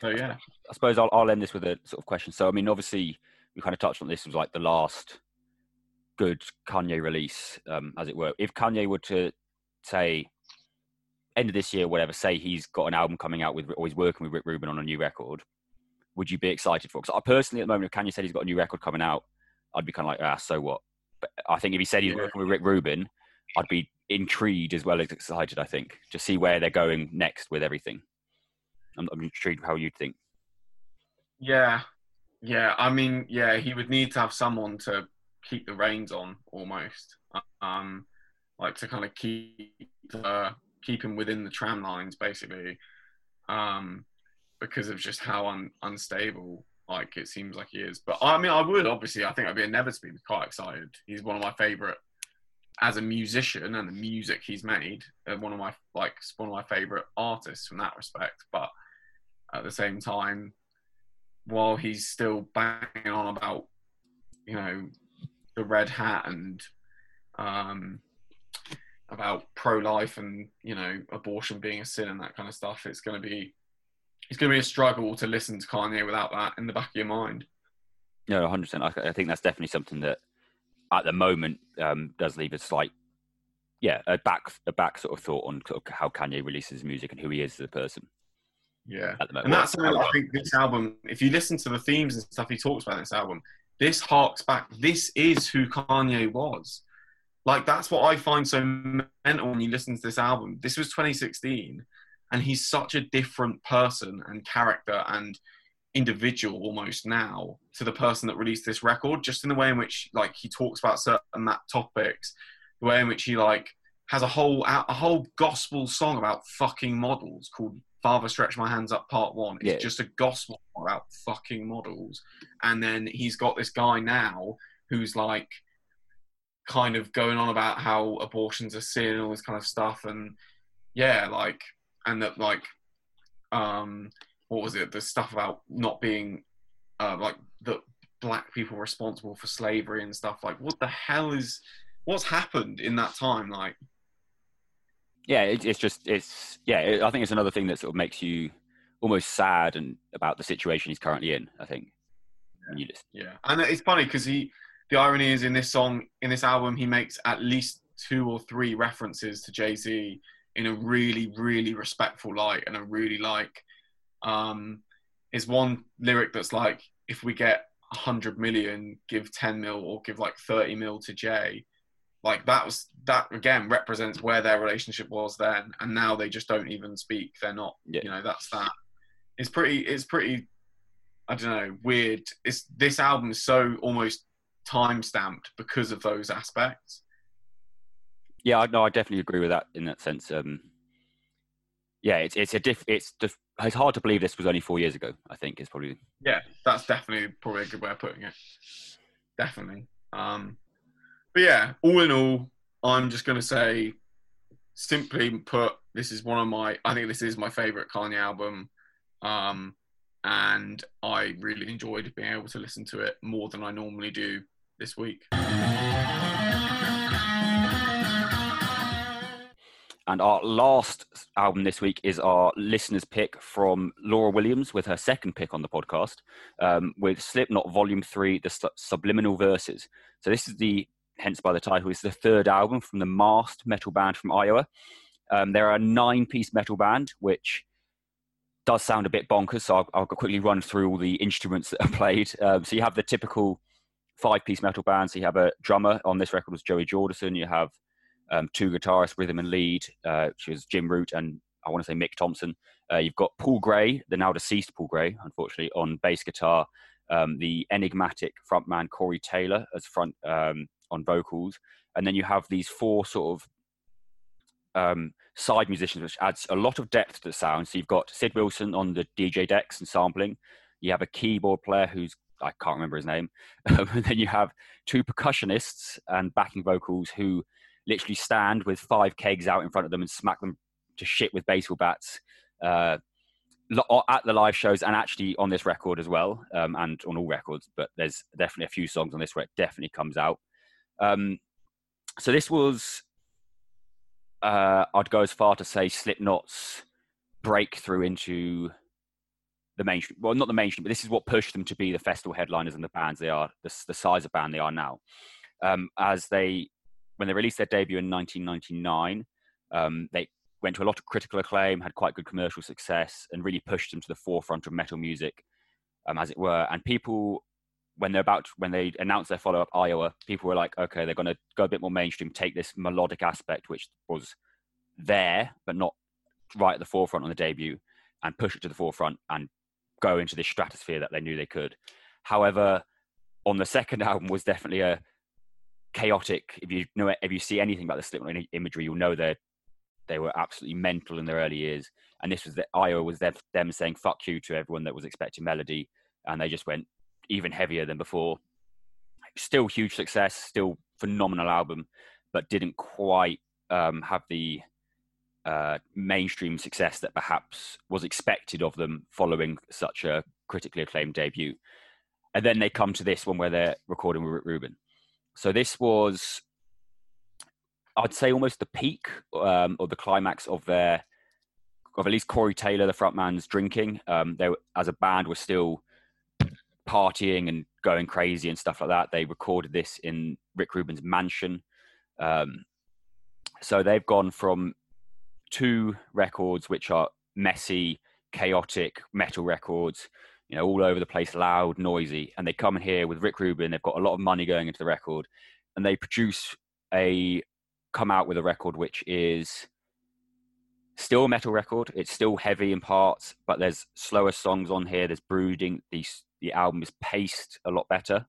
Speaker 3: so yeah,
Speaker 2: I suppose I'll, I'll end this with a sort of question. So, I mean, obviously, we kind of touched on this was like the last good Kanye release, um, as it were. If Kanye were to say end of this year, whatever, say he's got an album coming out with, or he's working with Rick Rubin on a new record, would you be excited for? Because I personally, at the moment, if Kanye said he's got a new record coming out, I'd be kind of like, ah, so what? But I think if he said he's
Speaker 3: Yeah.
Speaker 2: working with Rick Rubin, I'd be intrigued as well as excited. I think to see where they're going next with everything. I'm, I'm intrigued how you'd think.
Speaker 3: Yeah, yeah. I mean, yeah, he would need to have someone to keep the reins on almost, um, like to kind of keep uh, keep him within the tram lines basically, um, because of just how un- unstable like it seems like he is. But I mean, I would obviously, I think I'd be inevitably quite excited. He's one of my favorite as a musician and the music he's made. Uh, one of my like one of my favorite artists from that respect. But at the same time, while he's still banging on about you know the red hat and um, about pro-life and you know abortion being a sin and that kind of stuff, it's going to be it's going to be a struggle to listen to Kanye without that in the back of your mind.
Speaker 2: No, 100%. I, I think that's definitely something that at the moment um, does leave a slight, yeah, a back a back sort of thought on sort of how Kanye releases music and who he is as a person.
Speaker 3: Yeah,
Speaker 2: at the moment.
Speaker 3: and that's something I think this album. If you listen to the themes and stuff he talks about in this album, this harks back. This is who Kanye was. Like that's what I find so mental when you listen to this album. This was 2016 and he's such a different person and character and individual almost now to the person that released this record just in the way in which like he talks about certain that topics the way in which he like has a whole a whole gospel song about fucking models called father stretch my hands up part one it's
Speaker 2: Yeah.
Speaker 3: just a gospel about fucking models and then he's got this guy now who's like kind of going on about how abortion's are sin and all this kind of stuff and yeah like and that like um what was it the stuff about not being uh like the black people responsible for slavery and stuff like what the hell is what's happened in that time like
Speaker 2: yeah, it, it's just it's yeah. It, I think it's another thing that sort of makes you almost sad and about the situation he's currently in. I think. When you listen.
Speaker 3: yeah and it's funny because he the irony is in this song in this album he makes at least two or three references to jay-z in a really really respectful light and a really like um is one lyric that's like if we get 100 million give 10 mil or give like 30 mil to jay. Like that was that again represents where their relationship was then and now they just don't even speak. They're not
Speaker 2: Yeah.
Speaker 3: you know that's that. It's pretty it's pretty i don't know weird. It's this album is so almost time stamped because of those aspects
Speaker 2: Yeah, I- no, I definitely agree with that in that sense. Um, yeah, it's it's a diff. It's diff, it's hard to believe this was only four years ago. I think is probably
Speaker 3: yeah that's definitely probably a good way of putting it definitely um but yeah all in all i'm just going to say simply put this is one of my i think this is my favorite kanye album um and i really enjoyed being able to listen to it more than i normally do this week
Speaker 2: And our last album this week is our listener's pick from Laura Williams with her second pick on the podcast um, with Slipknot Volume 3, The Subliminal Verses. So, this is the, hence by the title, is the third album from the masked metal band from Iowa. Um, they're a nine piece metal band, which does sound a bit bonkers. So, I'll, I'll quickly run through all the instruments that are played. Um, so, you have the typical five piece metal band. So, you have a drummer on this record was Joey Jordison. You have um, two guitarists, rhythm and lead, uh, which is Jim Root and I want to say Mick Thompson. Uh, you've got Paul Gray, the now deceased Paul Gray, unfortunately, on bass guitar. Um, the enigmatic frontman Corey Taylor as front um, on vocals, and then you have these four sort of um, side musicians, which adds a lot of depth to the sound. So you've got Sid Wilson on the DJ decks and sampling. You have a keyboard player who's I can't remember his name, and then you have two percussionists and backing vocals who literally stand with five kegs out in front of them and smack them to shit with baseball bats uh, at the live shows and actually on this record as well, um, and on all records. But there's definitely a few songs on this where it definitely comes out. Um, so this was, uh, I'd go as far to say Slipknot's breakthrough into the mainstream. Well, not the mainstream, but this is what pushed them to be the festival headliners and the bands they are, the, the size of band they are now. Um, as they when they released their debut in 1999, um, they went to a lot of critical acclaim, had quite good commercial success, and really pushed them to the forefront of metal music, um, as it were. And people, when they're about, when they announced their follow-up Iowa, people were like, okay, they're going to go a bit more mainstream, take this melodic aspect, which was there but not right at the forefront on the debut, and push it to the forefront and go into this stratosphere that they knew they could. However, on the second album was definitely a chaotic. If you know, if you see anything about the Slipknot imagery, you'll know that they were absolutely mental in their early years. And this was the Iowa was them, them saying "fuck you" to everyone that was expecting melody, and they just went even heavier than before. Still huge success, still phenomenal album, but didn't quite um, have the uh, mainstream success that perhaps was expected of them following such a critically acclaimed debut. And then they come to this one where they're recording with Rick Rubin. So this was, I'd say, almost the peak um, or the climax of their, of at least Corey Taylor, the frontman's drinking. Um, they, as a band, were still partying and going crazy and stuff like that. They recorded this in Rick Rubin's mansion. Um, so they've gone from two records which are messy, chaotic metal records, you know, all over the place, loud, noisy, and they come in here with Rick Rubin. They've got a lot of money going into the record, and they produce a come out with a record which is still a metal record. It's still heavy in parts, but there's slower songs on here. There's brooding. The the album is paced a lot better.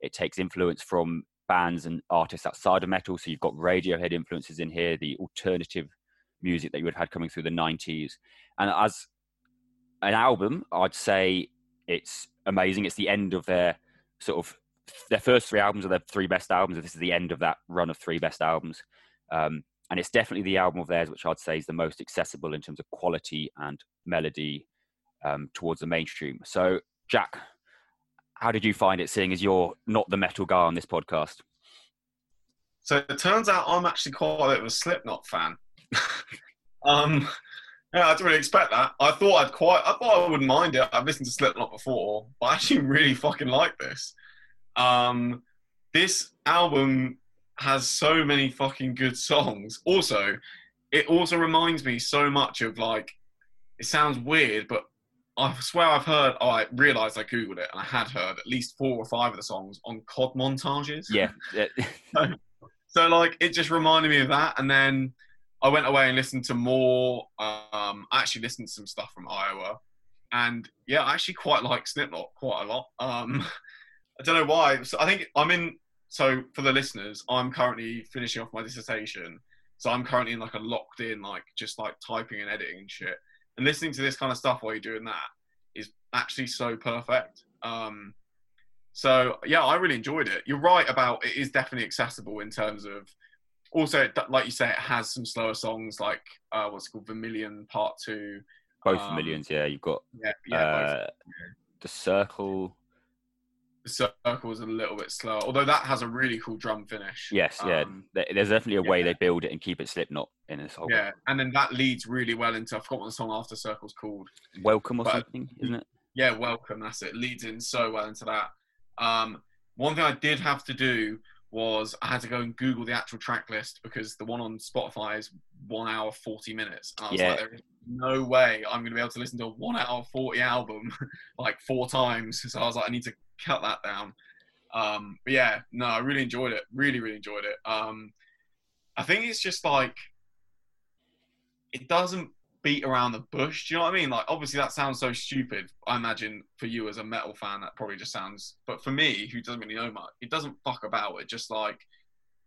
Speaker 2: It takes influence from bands and artists outside of metal. So you've got Radiohead influences in here, the alternative music that you have had coming through the 90s. And as an album, I'd say it's amazing. It's the end of their sort of their first three albums are their three best albums. This is the end of that run of three best albums. Um, and it's definitely the album of theirs which I'd say is the most accessible in terms of quality and melody um, towards the mainstream. So, Jack, how did you find it seeing as you're not the metal guy on this podcast?
Speaker 3: So it turns out I'm actually quite a bit of a Slipknot fan. um, yeah, I didn't really expect that. I thought I'd quite, I thought I wouldn't mind it. I've listened to Slipknot before, but I actually really fucking like this. Um, this album has so many fucking good songs. Also, it also reminds me so much of like, it sounds weird, but I swear I've heard. Oh, I realised I googled it, and I had heard at least four or five of the songs on COD montages.
Speaker 2: Yeah.
Speaker 3: so, so, like, it just reminded me of that, and then I went away and listened to more. Um, I actually listened to some stuff from Iowa, and yeah, I actually quite like Slipknot quite a lot. Um, I don't know why. So I think I'm in. So for the listeners, I'm currently finishing off my dissertation. So I'm currently in like a locked in, like just like typing and editing and shit and listening to this kind of stuff while you're doing that is actually so perfect. Um, so yeah, I really enjoyed it. You're right about it is definitely accessible in terms of also like you say it has some slower songs like uh, what's called Vermilion Part Two.
Speaker 2: Both um, Vermilions, yeah. You've got
Speaker 3: yeah, yeah,
Speaker 2: uh, the Circle.
Speaker 3: The circle is a little bit slower, although that has a really cool drum finish.
Speaker 2: Yes, yeah. Um, There's definitely a way yeah. they build it and keep it Slipknot in this whole.
Speaker 3: Yeah, and then that leads really well into I forgot what the song after Circle's called.
Speaker 2: Welcome or but, something, isn't it?
Speaker 3: Yeah, Welcome. That's it. Leads in so well into that. Um, one thing I did have to do was I had to go and Google the actual track list because the one on Spotify is one hour forty minutes. And I was yeah. like, there is no way I'm going to be able to listen to a one hour forty album like four times. So I was like, I need to cut that down. Um, but yeah, no, I really enjoyed it. Really, really enjoyed it. Um, I think it's just like it doesn't beat around the bush. Do you know what I mean? Like, obviously, that sounds so stupid. I imagine for you as a metal fan, that probably just sounds. But for me, who doesn't really know much, it doesn't fuck about. It just like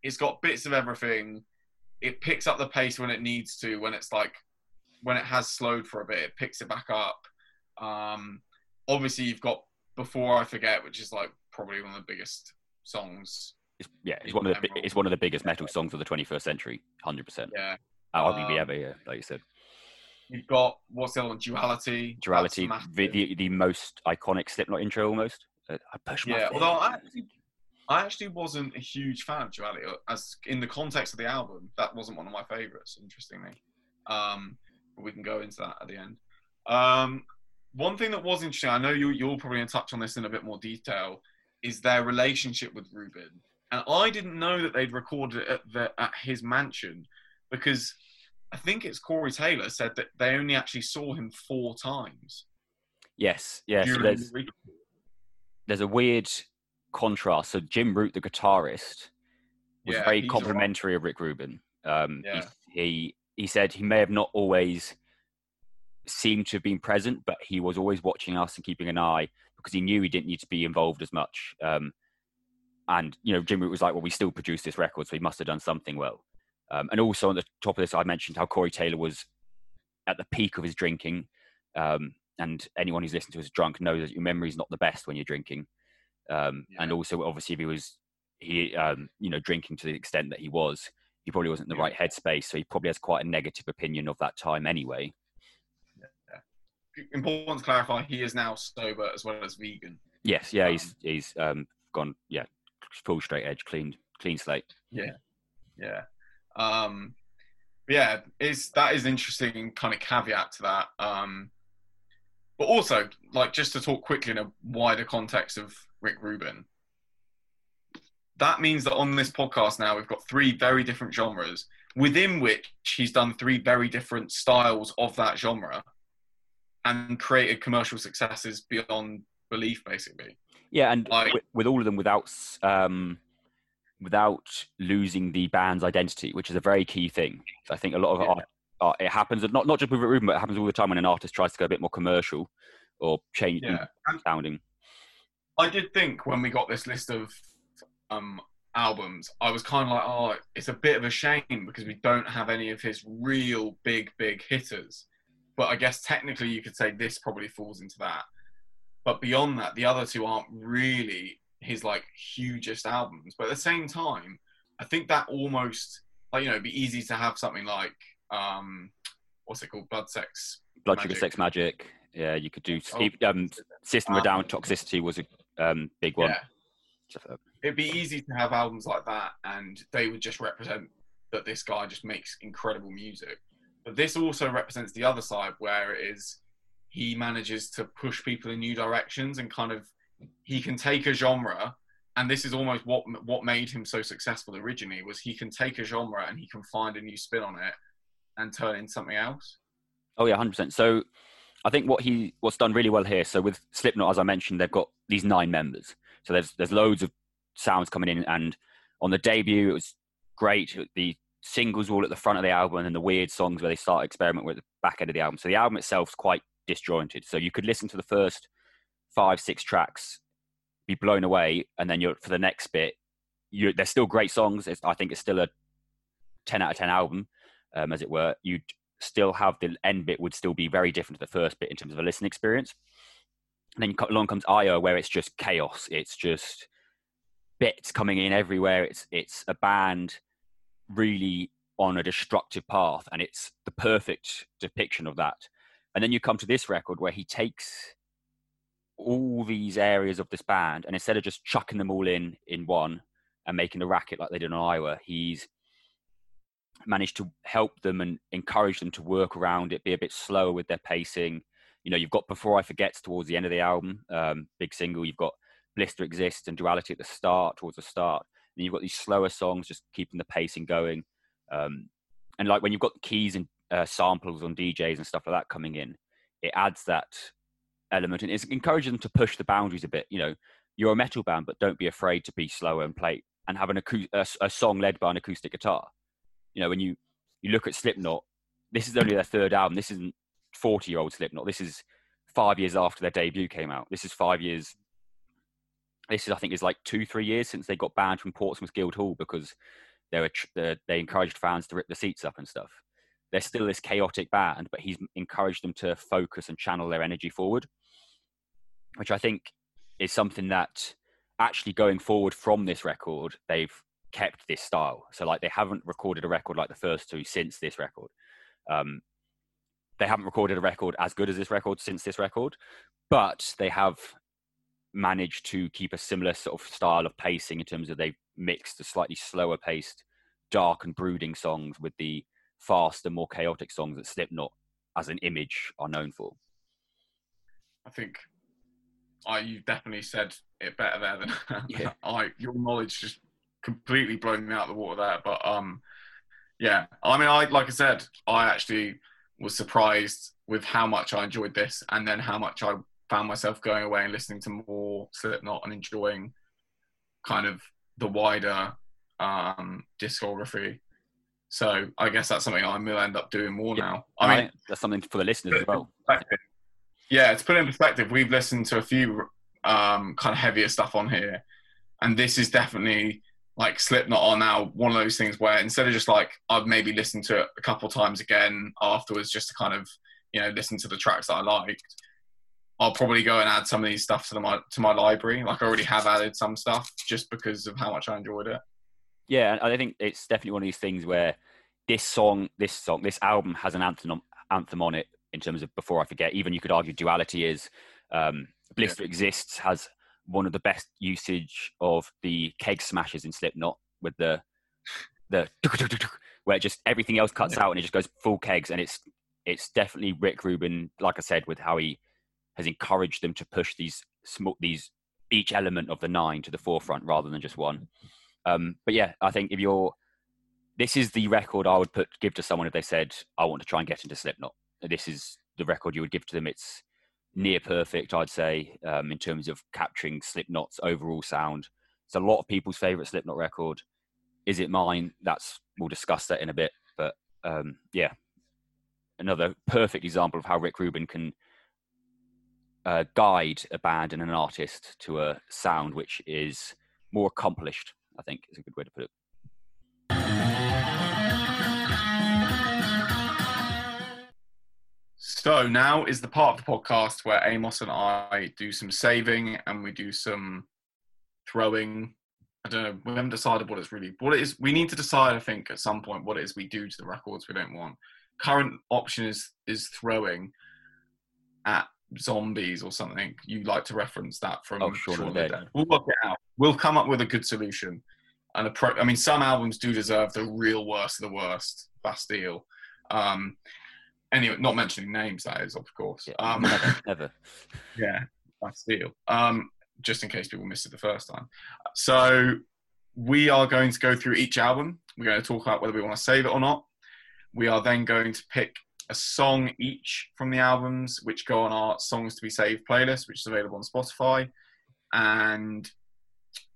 Speaker 3: it's got bits of everything. It picks up the pace when it needs to. When it's like when it has slowed for a bit, it picks it back up. Um, obviously, you've got before I Forget, which is like probably one of the biggest songs.
Speaker 2: It's, yeah, it's one of the it's one of the biggest metal songs of the 21st century, hundred percent.
Speaker 3: Yeah,
Speaker 2: arguably um, ever. Yeah, like you said.
Speaker 3: You've got what's the other one? Duality.
Speaker 2: Duality, the, the, the most iconic Slipknot intro almost. Uh, I push my.
Speaker 3: Yeah, although I actually, I actually wasn't a huge fan of Duality. As in the context of the album, that wasn't one of my favorites. Interestingly, um, but we can go into that at the end. Um, one thing that was interesting, I know you, you're probably going to touch on this in a bit more detail, is their relationship with Rubin. And I didn't know that they'd recorded it at, the, at his mansion because I think it's Corey Taylor said that they only actually saw him four times.
Speaker 2: Yes, yes. So there's, the there's a weird contrast. So Jim Root, the guitarist, was yeah, very complimentary of Rick Rubin. Um, yeah. he, he he said he may have not always seemed to have been present, but he was always watching us and keeping an eye because he knew he didn't need to be involved as much. Um, and you know, Jim Root was like, "Well, we still produced this record, so he must have done something well." Um, and also on the top of this, I mentioned how Corey Taylor was at the peak of his drinking. Um, and anyone who's listened to us drunk knows that your memory is not the best when you're drinking. Um, yeah. And also, obviously, if he was he um, you know drinking to the extent that he was, he probably wasn't in the yeah. right headspace. So he probably has quite a negative opinion of that time anyway.
Speaker 3: Yeah. Important to clarify: he is now sober as well as vegan.
Speaker 2: Yes, yeah, um, he's he's um, gone yeah full straight edge, clean clean slate.
Speaker 3: Yeah, yeah. Um, yeah, is that is interesting kind of caveat to that. Um, but also, like, just to talk quickly in a wider context of Rick Rubin, that means that on this podcast now we've got three very different genres within which he's done three very different styles of that genre and created commercial successes beyond belief, basically.
Speaker 2: Yeah, and like, with, with, all of them without um, without losing the band's identity, which is a very key thing. I think a lot of yeah. art, art, it happens not not just with Rubin, but it happens all the time when an artist tries to go a bit more commercial or change yeah. sounding.
Speaker 3: I did think when we got this list of um, albums, I was kind of like, oh, it's a bit of a shame because we don't have any of his real big, big hitters. But I guess technically you could say this probably falls into that. But beyond that, the other two aren't really his like hugest albums. But at the same time, I think that almost like you know, it'd be easy to have something like um, what's it called, Blood Sex,
Speaker 2: Blood Sugar Sex Magik. Yeah, you could do. Oh, um, System of Down Toxicity was a um, big one.
Speaker 3: Yeah. It'd be easy to have albums like that, and they would just represent that this guy just makes incredible music. But this also represents the other side, where it is he manages to push people in new directions and kind of he can take a genre and this is almost what what made him so successful originally was he can take a genre and he can find a new spin on it and turn it into something else.
Speaker 2: Oh yeah 100% so i think what he what's done really well here so with slipknot as i mentioned they've got these nine members. So there's there's loads of sounds coming in and on the debut it was great. The singles were all at the front of the album and the weird songs where they start experimenting with the back end of the album. So the album itself is quite disjointed. So you could listen to the first five, six tracks, be blown away, and then you're for the next bit, you they're still great songs. It's, I think it's still a ten out of ten album, um, as it were. You'd still have the end bit would still be very different to the first bit in terms of a listening experience. And then along comes Io, where it's just chaos. It's just bits coming in everywhere. It's it's a band really on a destructive path, and it's the perfect depiction of that. And then you come to this record where he takes all these areas of this band, and instead of just chucking them all in in one and making a racket like they did on Iowa, he's managed to help them and encourage them to work around it, be a bit slower with their pacing. You know, you've got Before I Forget towards the end of the album, um, big single. You've got Blister Exists and Duality at the start, towards the start. And you've got these slower songs just keeping the pacing going. Um, and like when you've got keys and uh, samples on DJs and stuff like that coming in, it adds that element and it's encouraging them to push the boundaries a bit. You know, you're a metal band, but don't be afraid to be slower and play and have an acou- a, a song led by an acoustic guitar. You know, when you you look at Slipknot, this is only their third album. This isn't 40 year old Slipknot. This is five years after their debut came out. This is five years. This is, I think, is like two, three years since they got banned from Portsmouth Guildhall because they were they encouraged fans to rip the seats up and stuff they're still this chaotic band, but he's encouraged them to focus and channel their energy forward, which I think is something that actually going forward from this record, they've kept this style. So like they haven't recorded a record like the first two since this record. Um, they haven't recorded a record as good as this record since this record, but they have managed to keep a similar sort of style of pacing in terms of they've mixed the slightly slower paced, dark and brooding songs with the faster, more chaotic songs that Slipknot, as an image, are known for.
Speaker 3: I think I you definitely said it better there than yeah. I. Your knowledge just completely blown me out of the water there. But um, yeah, I mean, I like I said, I actually was surprised with how much I enjoyed this, and then how much I found myself going away and listening to more Slipknot and enjoying kind of the wider um, discography So I guess that's something I will end up doing more
Speaker 2: Yeah.
Speaker 3: now.
Speaker 2: I
Speaker 3: mean,
Speaker 2: that's something for the listeners as well.
Speaker 3: Yeah, to put it in perspective, we've listened to a few um, kind of heavier stuff on here, and this is definitely like Slipknot are now one of those things where instead of just like I'd maybe listen to it a couple times again afterwards just to kind of you know listen to the tracks that I liked. I'll probably go and add some of these stuff to the, my to my library. Like I already have added some stuff just because of how much I enjoyed it.
Speaker 2: Yeah, and I think it's definitely one of these things where this song, this song, this album has an anthem anthem on it in terms of before I forget. Even you could argue duality is um, Blister exists has one of the best usage of the keg smashes in Slipknot with the the where just everything else cuts out and it just goes full kegs and it's it's definitely Rick Rubin, like I said, with how he has encouraged them to push these small these each element of the nine to the forefront rather than just one. Um, but yeah, I think if you're, this is the record I would put give to someone if they said I want to try and get into Slipknot. This is the record you would give to them. It's near perfect, I'd say, um, in terms of capturing Slipknot's overall sound. It's a lot of people's favorite Slipknot record. Is it mine? That's we'll discuss that in a bit. But um, yeah, another perfect example of how Rick Rubin can uh, guide a band and an artist to a sound which is more accomplished. I think is a good way to put it.
Speaker 3: So now is the part of the podcast where Amos and I do some saving and we do some throwing. I don't know. We haven't decided what it's really what it is. We need to decide, I think, at some point what it is we do to the records we don't want. Current option is is throwing at zombies or something. You like to reference that from
Speaker 2: Oh, Shaun of the Dead.
Speaker 3: We'll work it out. We'll come up with a good solution. And a pro- I mean, some albums do deserve the real worst of the worst. Bastille. Um, anyway, not mentioning names, that is, of course.
Speaker 2: Yeah,
Speaker 3: Um,
Speaker 2: never, never.
Speaker 3: yeah, Bastille. Um, just in case people missed it the first time. So we are going to go through each album. We're going to talk about whether we want to save it or not. We are then going to pick a song each from the albums, which go on our songs to be saved playlist, which is available on Spotify, and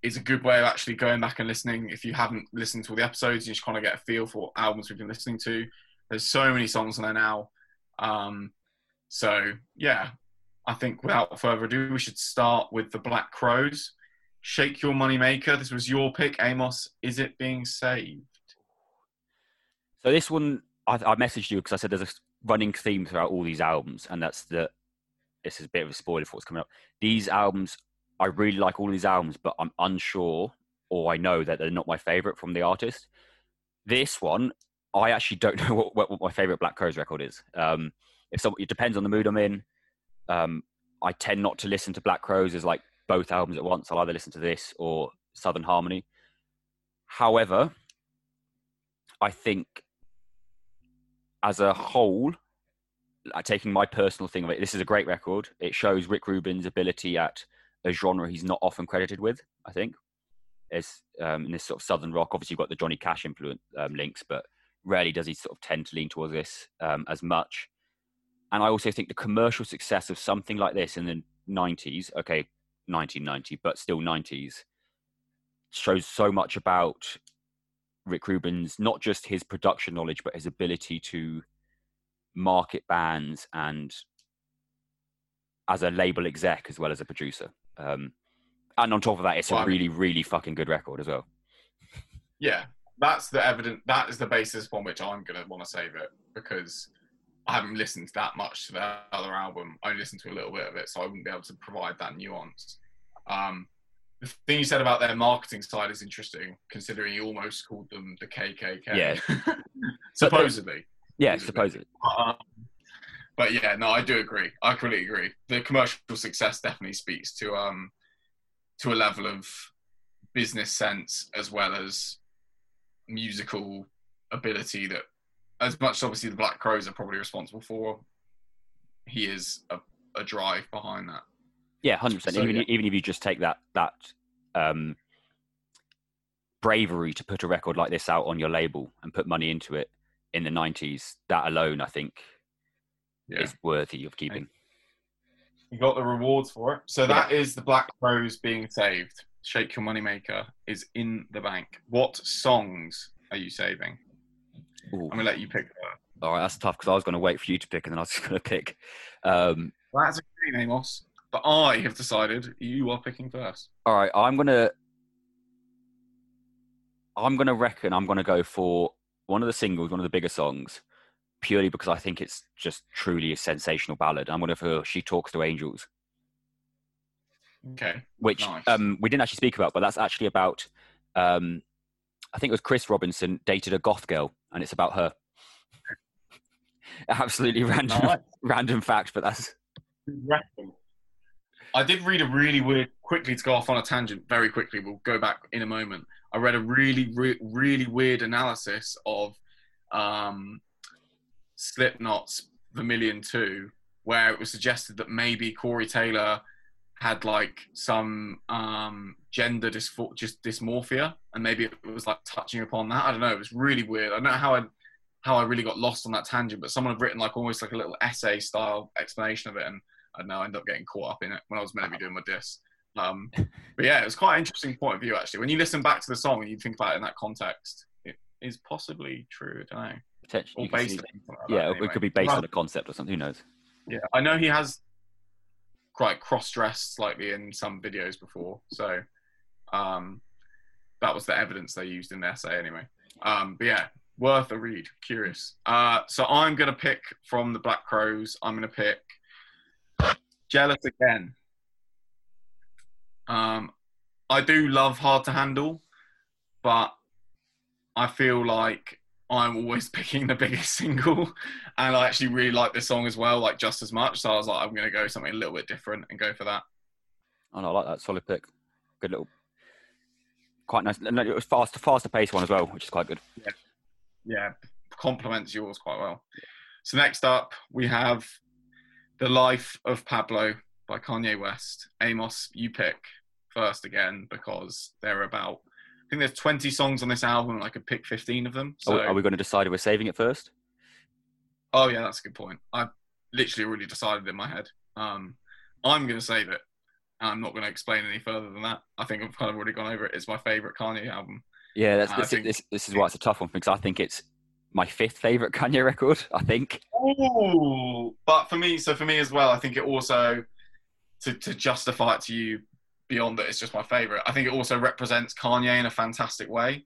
Speaker 3: is a good way of actually going back and listening. If you haven't listened to all the episodes, you just kind of get a feel for what albums we've been listening to. There's so many songs on there now. Um, so yeah, I think without further ado, we should start with the Black Crowes. Shake Your Money Maker. This was your pick, Amos. Is it being saved?
Speaker 2: So this one, I, I messaged you because I said there's a running theme throughout all these albums, and that's that. This is a bit of a spoiler for what's coming up. These albums, I really like all these albums, but I'm unsure, or I know that they're not my favorite from the artist. This one, I actually don't know what, what, what my favorite Black Crowes record is. Um, if some, it depends on the mood I'm in. Um, I tend not to listen to Black Crowes as like both albums at once. I'll either listen to this or Southern Harmony. However, I think as a whole, taking my personal thing of it, this is a great record. It shows Rick Rubin's ability at a genre he's not often credited with. I think, as um, in this sort of southern rock. Obviously, you've got the Johnny Cash influence um, links, but rarely does he sort of tend to lean towards this um, as much. And I also think the commercial success of something like this in the 90s, okay, 1990, but still 90s, shows so much about Rick Rubin's not just his production knowledge, but his ability to market bands and as a label exec as well as a producer. Um, and on top of that, it's
Speaker 3: Well,
Speaker 2: a
Speaker 3: I mean-
Speaker 2: really, really fucking good record as well.
Speaker 3: Yeah, that's the evidence. That is the basis upon which I'm going to want to save it because I haven't listened that much to the other album. I only listened to a little bit of it, so I wouldn't be able to provide that nuance. Um, the thing you said about their marketing side is interesting, considering you almost called them the KKK.
Speaker 2: Yeah.
Speaker 3: supposedly.
Speaker 2: Yeah,
Speaker 3: Supposedly.
Speaker 2: supposedly.
Speaker 3: Um, but yeah, no, I do agree. I completely agree. The commercial success definitely speaks to um to a level of business sense as well as musical ability that, as much as obviously the Black Crowes are probably responsible for, he is a, a drive behind that.
Speaker 2: Yeah, hundred percent.
Speaker 3: So,
Speaker 2: Even
Speaker 3: yeah.
Speaker 2: even if you just take that that um, bravery to put a record like this out on your label and put money into it in the '90s, that alone, I think,
Speaker 3: Yeah.
Speaker 2: is worthy of keeping.
Speaker 3: You got the rewards for it. So that is the Black Crowes being saved. Shake Your Moneymaker is in the bank. What songs are you saving?
Speaker 2: Ooh.
Speaker 3: I'm gonna let you pick.
Speaker 2: All right, that's tough because I was going to wait for you to pick, and then I was going to pick. Um,
Speaker 3: Well, that's a great name, Amos. But I have decided you are picking first.
Speaker 2: all right, I'm gonna. I'm gonna reckon I'm gonna go for one of the singles, one of the bigger songs, purely because I think it's just truly a sensational ballad. I'm gonna for "She Talks to Angels,"
Speaker 3: Okay.
Speaker 2: which
Speaker 3: Nice.
Speaker 2: um, we didn't actually speak about, but that's actually about. Um, I think it was Chris Robinson dated a goth girl, and it's about her. Absolutely random, random fact, but that's
Speaker 3: I did read a really weird. Quickly to go off on a tangent, very quickly. We'll go back in a moment. I read a really, re- really weird analysis of um, Slipknot's Vermilion Two, where it was suggested that maybe Corey Taylor had like some um, gender dyspho- just dysmorphia, and maybe it was like touching upon that. I don't know. It was really weird. I don't know how I how I really got lost on that tangent, but someone had written like almost like a little essay style explanation of it, and I don't know. I ended up getting caught up in it when I was meant to be doing my diss. Um, but yeah, it was quite an interesting point of view actually. When you listen back to the song and you think about it in that context, it is possibly true. I don't know.
Speaker 2: potentially.
Speaker 3: Or based
Speaker 2: see-
Speaker 3: like
Speaker 2: yeah,
Speaker 3: that,
Speaker 2: it could be based
Speaker 3: Well,
Speaker 2: on a concept or something. Who knows?
Speaker 3: Yeah, I know he has quite cross-dressed slightly in some videos before, so um, that was the evidence they used in the essay anyway. Um, but yeah, worth a read. Curious. Uh, so I'm gonna pick from the Black Crowes. I'm gonna pick "Jealous Again." Um, I do love "Hard to Handle," but I feel like I'm always picking the biggest single, and I actually really like this song as well, like just as much. So I was like, I'm gonna go something a little bit different and go for that.
Speaker 2: Oh, no, I like that solid pick. Good little, quite nice. No, it was fast, faster paced one as well, which is quite good.
Speaker 3: Yeah, yeah, complements yours quite well. So next up, we have "The Life of Pablo" by Kanye West. Amos, you pick first again because there are about. I think there's 20 songs on this album, and I could pick 15 of them. So,
Speaker 2: Are, we- going to decide if we're saving it first?
Speaker 3: Oh yeah, that's a good point. I literally already decided in my head. Um, I'm going to save it. I'm not going to explain any further than that. I think I've kind of already gone over it. It's my favorite Kanye album.
Speaker 2: Yeah, that's,
Speaker 3: I
Speaker 2: this,
Speaker 3: think-
Speaker 2: this, this is why it's a tough one because I think it's my fifth favorite Kanye record. I think.
Speaker 3: Oh, but for me, so for me as well, I think it also to to justify it to you beyond that, it's just my favorite. I think it also represents Kanye in a fantastic way.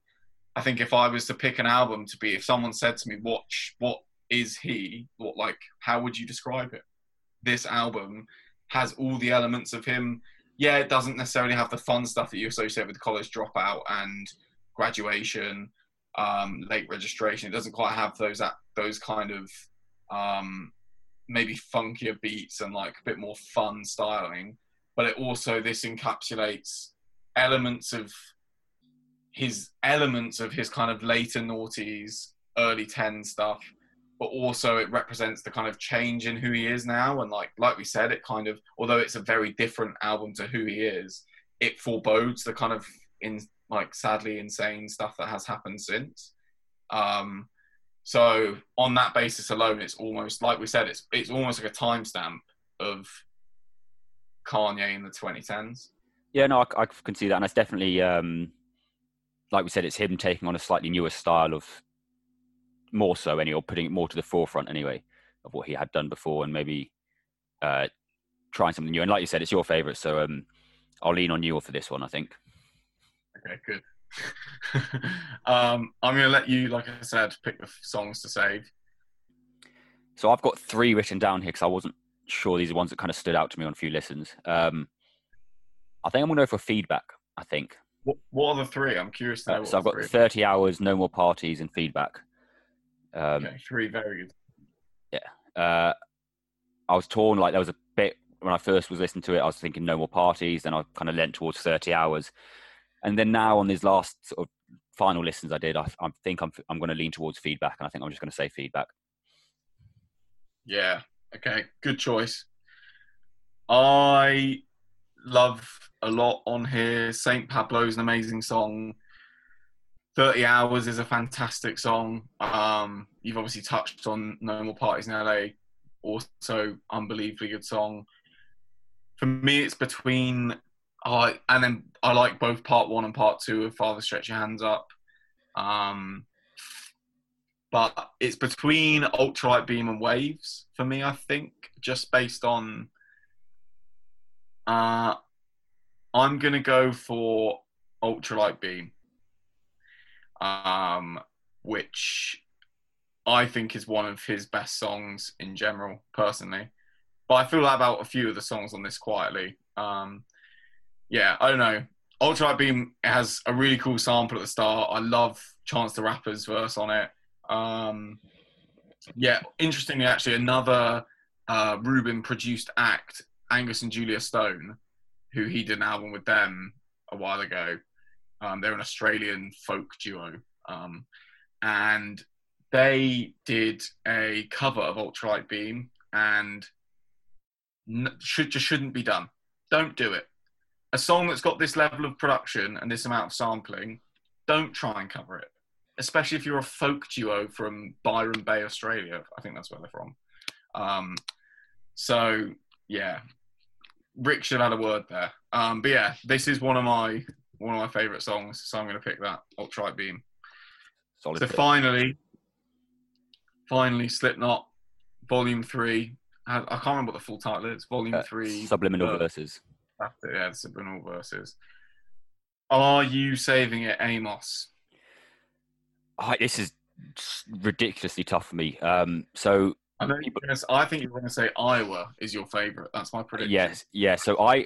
Speaker 3: I think if I was to pick an album to be, if someone said to me, "Watch, what is he? What like how would you describe it?" This album has all the elements of him. Yeah, it doesn't necessarily have the fun stuff that you associate with college dropout and graduation, um, late registration. It doesn't quite have those those kind of um, maybe funkier beats and like a bit more fun styling. But it also this encapsulates elements of his elements of his kind of later noughties, early 10 stuff, but also it represents the kind of change in who he is now. And like like we said, it kind of although it's a very different album to who he is, it forebodes the kind of in like sadly insane stuff that has happened since. Um, so on that basis alone, it's almost like we said, it's it's almost like a timestamp of Kanye in the 2010s.
Speaker 2: Yeah, no, I, I can see that, and it's definitely, um, like we said, it's him taking on a slightly newer style of more so, anyway, or putting it more to the forefront anyway of what he had done before, and maybe uh, trying something new. And like you said, it's your favorite, so um, I'll lean on you for this one. I think.
Speaker 3: Okay, good. um, I'm gonna let you, like I said, pick the songs to save.
Speaker 2: So I've got three written down here because I wasn't sure these are ones that kind of stood out to me on a few listens. Um, I think I'm going to go for feedback. I think.
Speaker 3: What, what are the three? I'm curious to know.
Speaker 2: Uh, so I've got
Speaker 3: three are.
Speaker 2: 30 hours, no more parties, and feedback. Um,
Speaker 3: Okay, three very good.
Speaker 2: uh, I was torn. Like there was a bit when I first was listening to it, I was thinking no more parties. Then I kind of leant towards 30 hours, and then now on these last sort of final listens I did, I, I think I'm I'm going to lean towards feedback, and I think I'm just going to say feedback.
Speaker 3: Yeah. Okay. Good choice. I love a lot on here. Saint Pablo's an amazing song. 30 Hours is a fantastic song. Um, you've obviously touched on No More Parties in LA. Also, unbelievably good song. For me, it's between. I and then I like both part one and part two of Father Stretch Your Hands Up. Um, but it's between ultralight beam and waves for me. I think just based on. Uh, I'm gonna go for ultralight beam, um, which I think is one of his best songs in general, personally. But I feel that about a few of the songs on this quietly. Um, yeah, I don't know. Ultralight Beam has a really cool sample at the start. I love Chance the Rapper's verse on it. Um, yeah, interestingly, actually, another uh, Rubin produced act, Angus and Julia Stone, who he did an album with them a while ago. Um, they're an Australian folk duo. Um, and they did a cover of Ultralight Beam and n- should just shouldn't be done. Don't do it. A song that's got this level of production and this amount of sampling, don't try and cover it. Especially if you're a folk duo from Byron Bay, Australia. I think that's where they're from. Um, so yeah, Rick should have had a word there. Um, but yeah, this is one of my one of my favourite songs, so I'm going to pick that Ultralight Beam.
Speaker 2: Solid.
Speaker 3: So
Speaker 2: pick.
Speaker 3: finally, finally, Slipknot, Volume Three. I, I can't remember what the full title is. Volume
Speaker 2: Uh,
Speaker 3: Three.
Speaker 2: Subliminal
Speaker 3: uh,
Speaker 2: verses.
Speaker 3: That's it, yeah, the subliminal verses. Are you saving it, Amos?
Speaker 2: Oh, this is ridiculously tough for me. Um, so
Speaker 3: I gonna, I think you're going to say Iowa is your favourite. That's my prediction.
Speaker 2: yes, yeah. So I,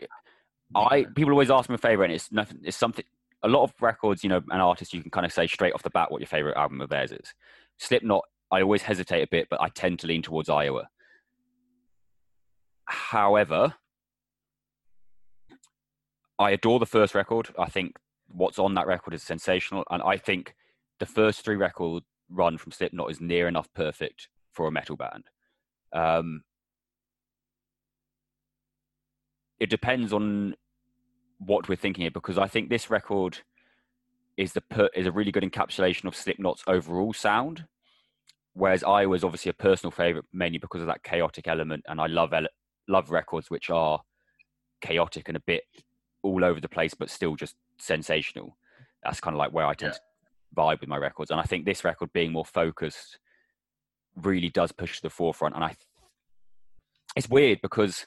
Speaker 2: I people always ask me a favorite, and it's nothing. It's something. A lot of records, you know, an artist you can kind of say straight off the bat what your favorite album of theirs is. Slipknot, I always hesitate a bit, but I tend to lean towards Iowa. However, I adore the first record. I think what's on that record is sensational, and I think the first three record run from Slipknot is near enough perfect for a metal band. Um, it depends on what we're thinking here because I think this record is the per, is a really good encapsulation of Slipknot's overall sound. Whereas I was obviously a personal favorite mainly because of that chaotic element, and I love ele- love records which are chaotic and a bit all over the place, but still just sensational. That's kind of like where I tend to vibe with my records, and I think this record being more focused really does push to the forefront. And I, it's weird because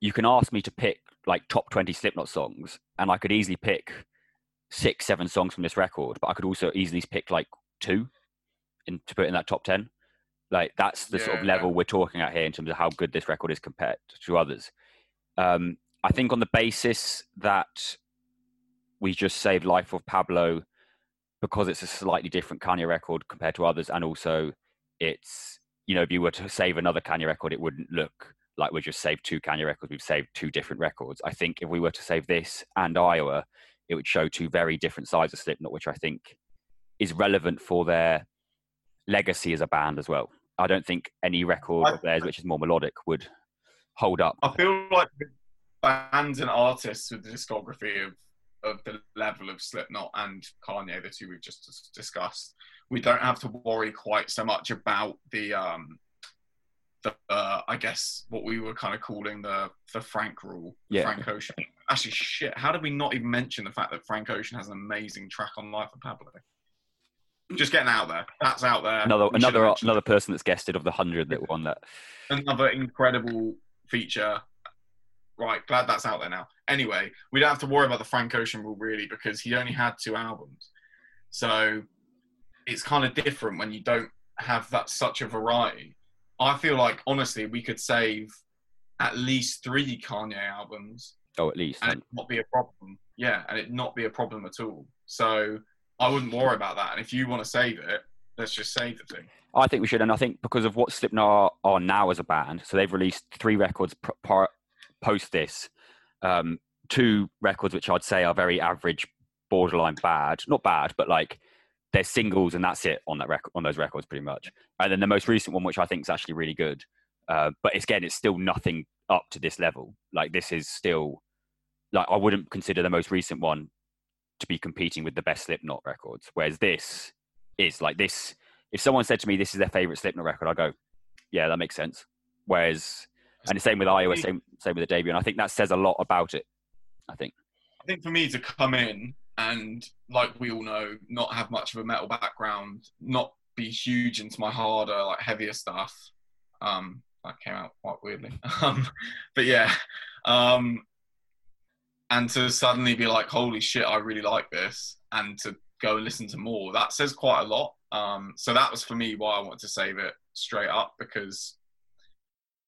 Speaker 2: you can ask me to pick like top 20 Slipknot songs, and I could easily pick six, seven songs from this record, but I could also easily pick like two in, to put in that top 10. Like that's the sort of
Speaker 3: Yeah.
Speaker 2: level we're talking at here in terms of how good this record is compared to others. Um, I think on the basis that we just saved Life of Pablo because it's a slightly different Kanye record compared to others, and also it's you know if you were to save another Kanye record, it wouldn't look like we just saved two Kanye records. We've saved two different records. I think if we were to save this and Iowa, it would show two very different sides of Slipknot, which I think is relevant for their legacy as a band as well. I don't think any record
Speaker 3: I-
Speaker 2: of theirs which is more melodic would hold up.
Speaker 3: I feel like bands and artists with the discography of, of the level of Slipknot and Kanye, the two we've just discussed, we don't have to worry quite so much about the, um, the uh, I guess what we were kind of calling the the Frank rule,
Speaker 2: Yeah.
Speaker 3: Frank Ocean. Actually, shit, how did we not even mention the fact that Frank Ocean has an amazing track on Life of Pablo? Just getting out there. That's out there.
Speaker 2: Another
Speaker 3: We
Speaker 2: another another person that's guested of the hundred that won that.
Speaker 3: another incredible feature. Right, glad that's out there now. Anyway, we don't have to worry about the Frank Ocean rule really because he only had two albums. So it's kind of different when you don't have that such a variety. I feel like honestly we could save at least three Kanye albums
Speaker 2: Oh, at least.
Speaker 3: and it not be a problem. Yeah, and it not be a problem at all. So I wouldn't worry about that. And if you want to save it, let's just save the thing.
Speaker 2: I think we should, and I think because of what Slipknot are, are now as a band, so they've released three records pr- post this, um, two records which I'd say are very average, borderline bad, not bad, but like they're singles and that's it on that record on those records pretty much. And then the most recent one, which I think is actually really good, uh, but it's, again, it's still nothing up to this level. Like this is still like I wouldn't consider the most recent one to be competing with the best Slipknot records, whereas this is like this if someone said to me this is their favorite Slipknot record, I go, yeah, that makes sense. Whereas, and the same with Iowa, same same with the debut, and I think that says a lot about it. I think.
Speaker 3: I think for me to come in and, like we all know, not have much of a metal background, not be huge into my harder, like heavier stuff. Um, that came out quite weirdly. Um, but yeah, um, and to suddenly be like, holy shit, I really like this, and to go and listen to more, that says quite a lot. Um, so that was for me why I wanted to save it straight up because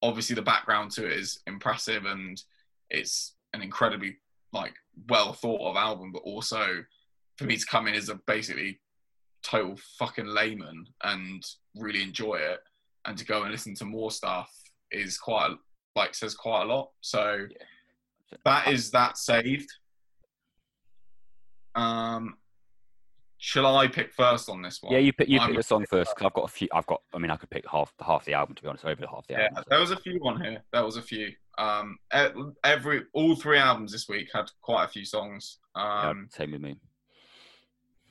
Speaker 3: obviously the background to it is impressive and it's an incredibly like well thought of album, but also for me to come in as a basically total fucking layman and really enjoy it and to go and listen to more stuff is quite like says quite a lot. So
Speaker 2: Yeah.
Speaker 3: that is that saved. Um, shall I pick first on this one?
Speaker 2: Yeah, you pick you
Speaker 3: I'm-
Speaker 2: pick the song first because I've got a few. I've got. I mean, I could pick half half the album to be honest, over half the
Speaker 3: Yeah,
Speaker 2: album. so-
Speaker 3: there was a few on here. There was a few. Um, every all three albums this week had quite a few songs.
Speaker 2: yeah,
Speaker 3: Um,
Speaker 2: same with me.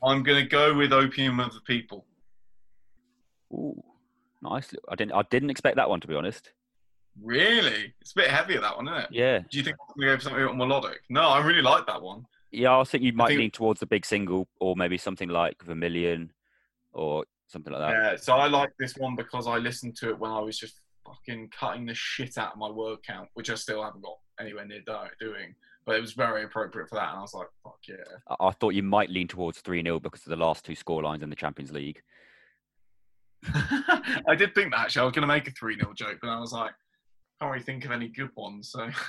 Speaker 3: I'm gonna go with "Opium of the People."
Speaker 2: Ooh, nice. I didn't. I didn't expect that one to be honest.
Speaker 3: Really, it's a bit heavier that one, isn't it?
Speaker 2: Yeah,
Speaker 3: Do you think I'm gonna go for something melodic? No, I really like that one.
Speaker 2: Yeah. I think you might
Speaker 3: think-
Speaker 2: lean towards the big single, or maybe something like Vermilion, or something like that.
Speaker 3: Yeah, so I like this one because I listened to it when I was just fucking cutting the shit out of my word count, which I still haven't got anywhere near do- doing. But it was very appropriate for that, and I was like, "Fuck yeah!"
Speaker 2: I, I thought you might lean towards three 0 because of the last two score lines in the Champions League.
Speaker 3: I did think that actually. I was going to make a three 0 joke, but I was like, can't really think of any good ones. So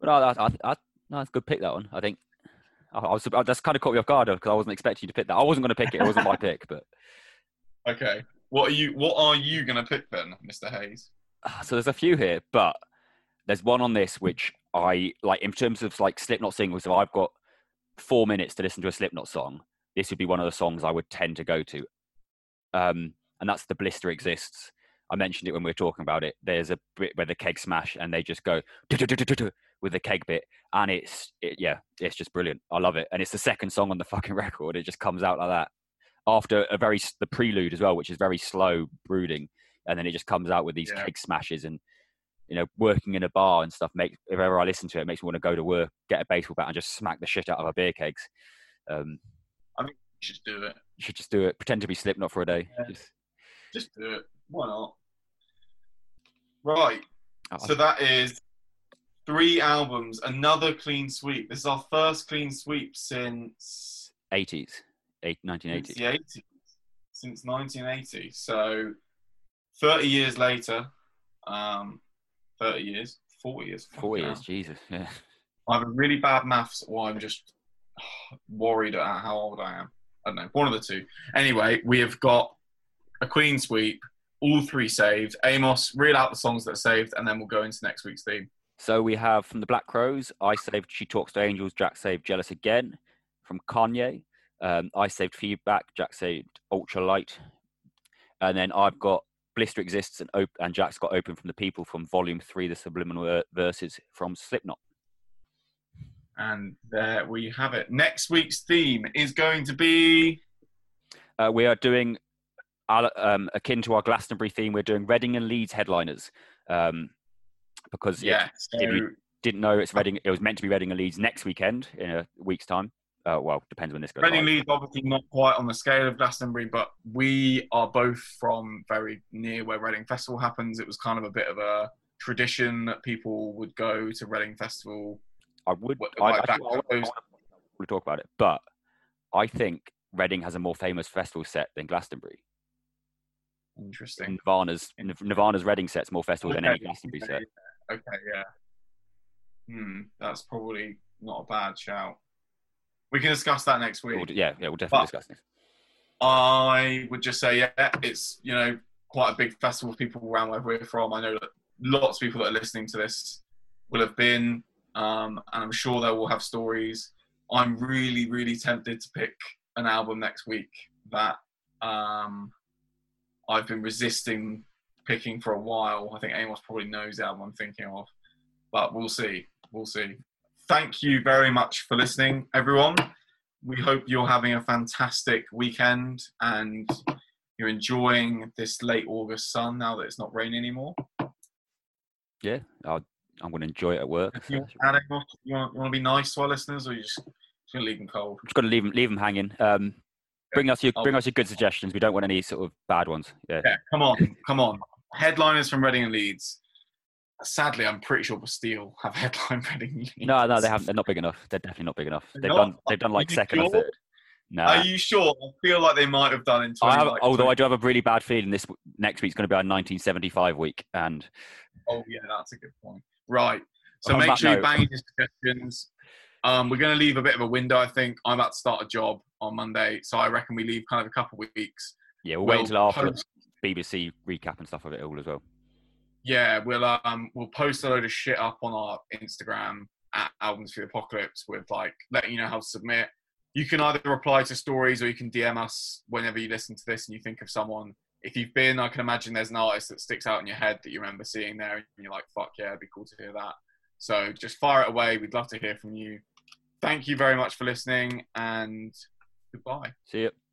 Speaker 2: But no, I, I, no, that's a good pick that one. I think. I, I was. That's kind of caught me off guard because I wasn't expecting you to pick that. I wasn't going to pick it. It wasn't my pick, but
Speaker 3: okay, what are you? What are you going to pick then, Mister Hayes?
Speaker 2: Ah, so there's a few here, but there's one on this which I like in terms of like Slipknot singles. If I've got four minutes to listen to a Slipknot song, this would be one of the songs I would tend to go to. Um, and that's the Blister Exists. I mentioned it when we were talking about it. There's a bit where the keg smash and they just go with the keg bit, and it's it, yeah, it's just brilliant. I love it, and it's the second song on the fucking record. It just comes out like that after a very the prelude as well, which is very slow brooding, and then it just comes out with these
Speaker 3: Yeah.
Speaker 2: keg smashes and you know working in a bar and stuff. Make if ever I listen to it, it makes me want to go to work, get a baseball bat, and just smack the shit out of our beer kegs. Um, I mean,
Speaker 3: You should do it.
Speaker 2: you should just do it. Pretend to be Slipknot for a day.
Speaker 3: Yeah.
Speaker 2: Just-
Speaker 3: Just do it. Why not? Right.
Speaker 2: oh,
Speaker 3: So that is three albums, another clean sweep. This is our first clean sweep since
Speaker 2: 80s, eight,
Speaker 3: since
Speaker 2: 1980.
Speaker 3: the 80s, since 1980. So 30 years later, um, 30 years, 40 years.
Speaker 2: Four
Speaker 3: fucking
Speaker 2: years. Jesus. Yeah.
Speaker 3: I have a really bad maths, or I'm just worried at how old I am. I don't know, one of the two. Anyway, we have got a clean sweep, all three saved. Amos, reel out the songs that are saved, and then we'll go into next week's theme.
Speaker 2: So we have from the Black Crowes, I saved She Talks to Angels, Jack saved Jealous Again. From Kanye, um, I saved Feedback, Jack saved Ultralight. And then I've got Blister Exists and, op- and Jack's got Open from the People from Volume 3, the Subliminal Verses from Slipknot.
Speaker 3: And there we have it. Next week's theme is going to be.
Speaker 2: Uh, we are doing, um, akin to our Glastonbury theme, we're doing Reading and Leeds headliners. Um, because if
Speaker 3: Yeah, so
Speaker 2: if you- didn't know it's Reading, it was meant to be Reading and Leeds next weekend in a week's time. Uh, well, depends when this goes.
Speaker 3: Reading. Leeds obviously not quite on the scale of Glastonbury, but we are both from very near where Reading Festival happens. It was kind of a bit of a tradition that people would go to Reading Festival.
Speaker 2: I would. I,
Speaker 3: like
Speaker 2: I, I,
Speaker 3: to
Speaker 2: want to talk about it, but I think Reading has a more famous festival set than Glastonbury.
Speaker 3: Interesting.
Speaker 2: Nirvana's Nir- Nirvana's Reading set's more festival than any Glastonbury
Speaker 3: okay,
Speaker 2: set.
Speaker 3: Okay, yeah. Hmm, that's probably not a bad shout. We can discuss that next week.
Speaker 2: We'll, yeah, yeah, we'll definitely
Speaker 3: But-
Speaker 2: discuss this.
Speaker 3: I would just say, yeah, it's you know quite a big festival of people around where we're from. I know that lots of people that are listening to this will have been, um, and I'm sure they will have stories. I'm really, really tempted to pick an album next week that um, I've been resisting picking for a while. I think Amos probably knows the album I'm thinking of, but we'll see. We'll see. Thank you very much for listening, everyone we hope you're having a fantastic weekend and you're enjoying this late August sun now that it's not raining anymore.
Speaker 2: Yeah, I'll, I'm going to enjoy it at work.
Speaker 3: You,
Speaker 2: I'm
Speaker 3: Adam, you, want, you want to be nice to our listeners or you just, just going to leave them cold?
Speaker 2: just going to leave them, leave them hanging. Um, bring us your bring us your good suggestions. We don't want any sort of bad ones. Yeah.
Speaker 3: Yeah, come on, come on. Headliners from Reading and Leeds. Sadly, I'm pretty sure Bastille have headline Reading and Leeds.
Speaker 2: No, no, they haven't. They're not big enough. They're definitely not big enough.
Speaker 3: They're
Speaker 2: They've
Speaker 3: not?
Speaker 2: done. They've done like second or third. No.
Speaker 3: Are you sure? I feel like they might have done in 20,
Speaker 2: I have,
Speaker 3: like,
Speaker 2: although
Speaker 3: 20
Speaker 2: I do have a really bad feeling this next week's going to be our 1975 week, and
Speaker 3: Oh yeah, that's a good point. Right. So make sure you bang your suggestions. Um, we're going to leave a bit of a window. I think I'm about to start a job on Monday, so I reckon we leave kind of a couple of weeks.
Speaker 2: yeah, we'll, wait until after
Speaker 3: post-
Speaker 2: BBC recap and stuff of it all as well.
Speaker 3: yeah, we'll um we'll post a load of shit up on our Instagram at Albums for the Apocalypse with like letting you know how to submit. You can either reply to stories or you can DM us whenever you listen to this and you think of someone. If you've been, I can imagine there's an artist that sticks out in your head that you remember seeing there and you're like, fuck yeah, it'd be cool to hear that. So just fire it away. We'd love to hear from you. Thank you very much for listening and goodbye.
Speaker 2: See you.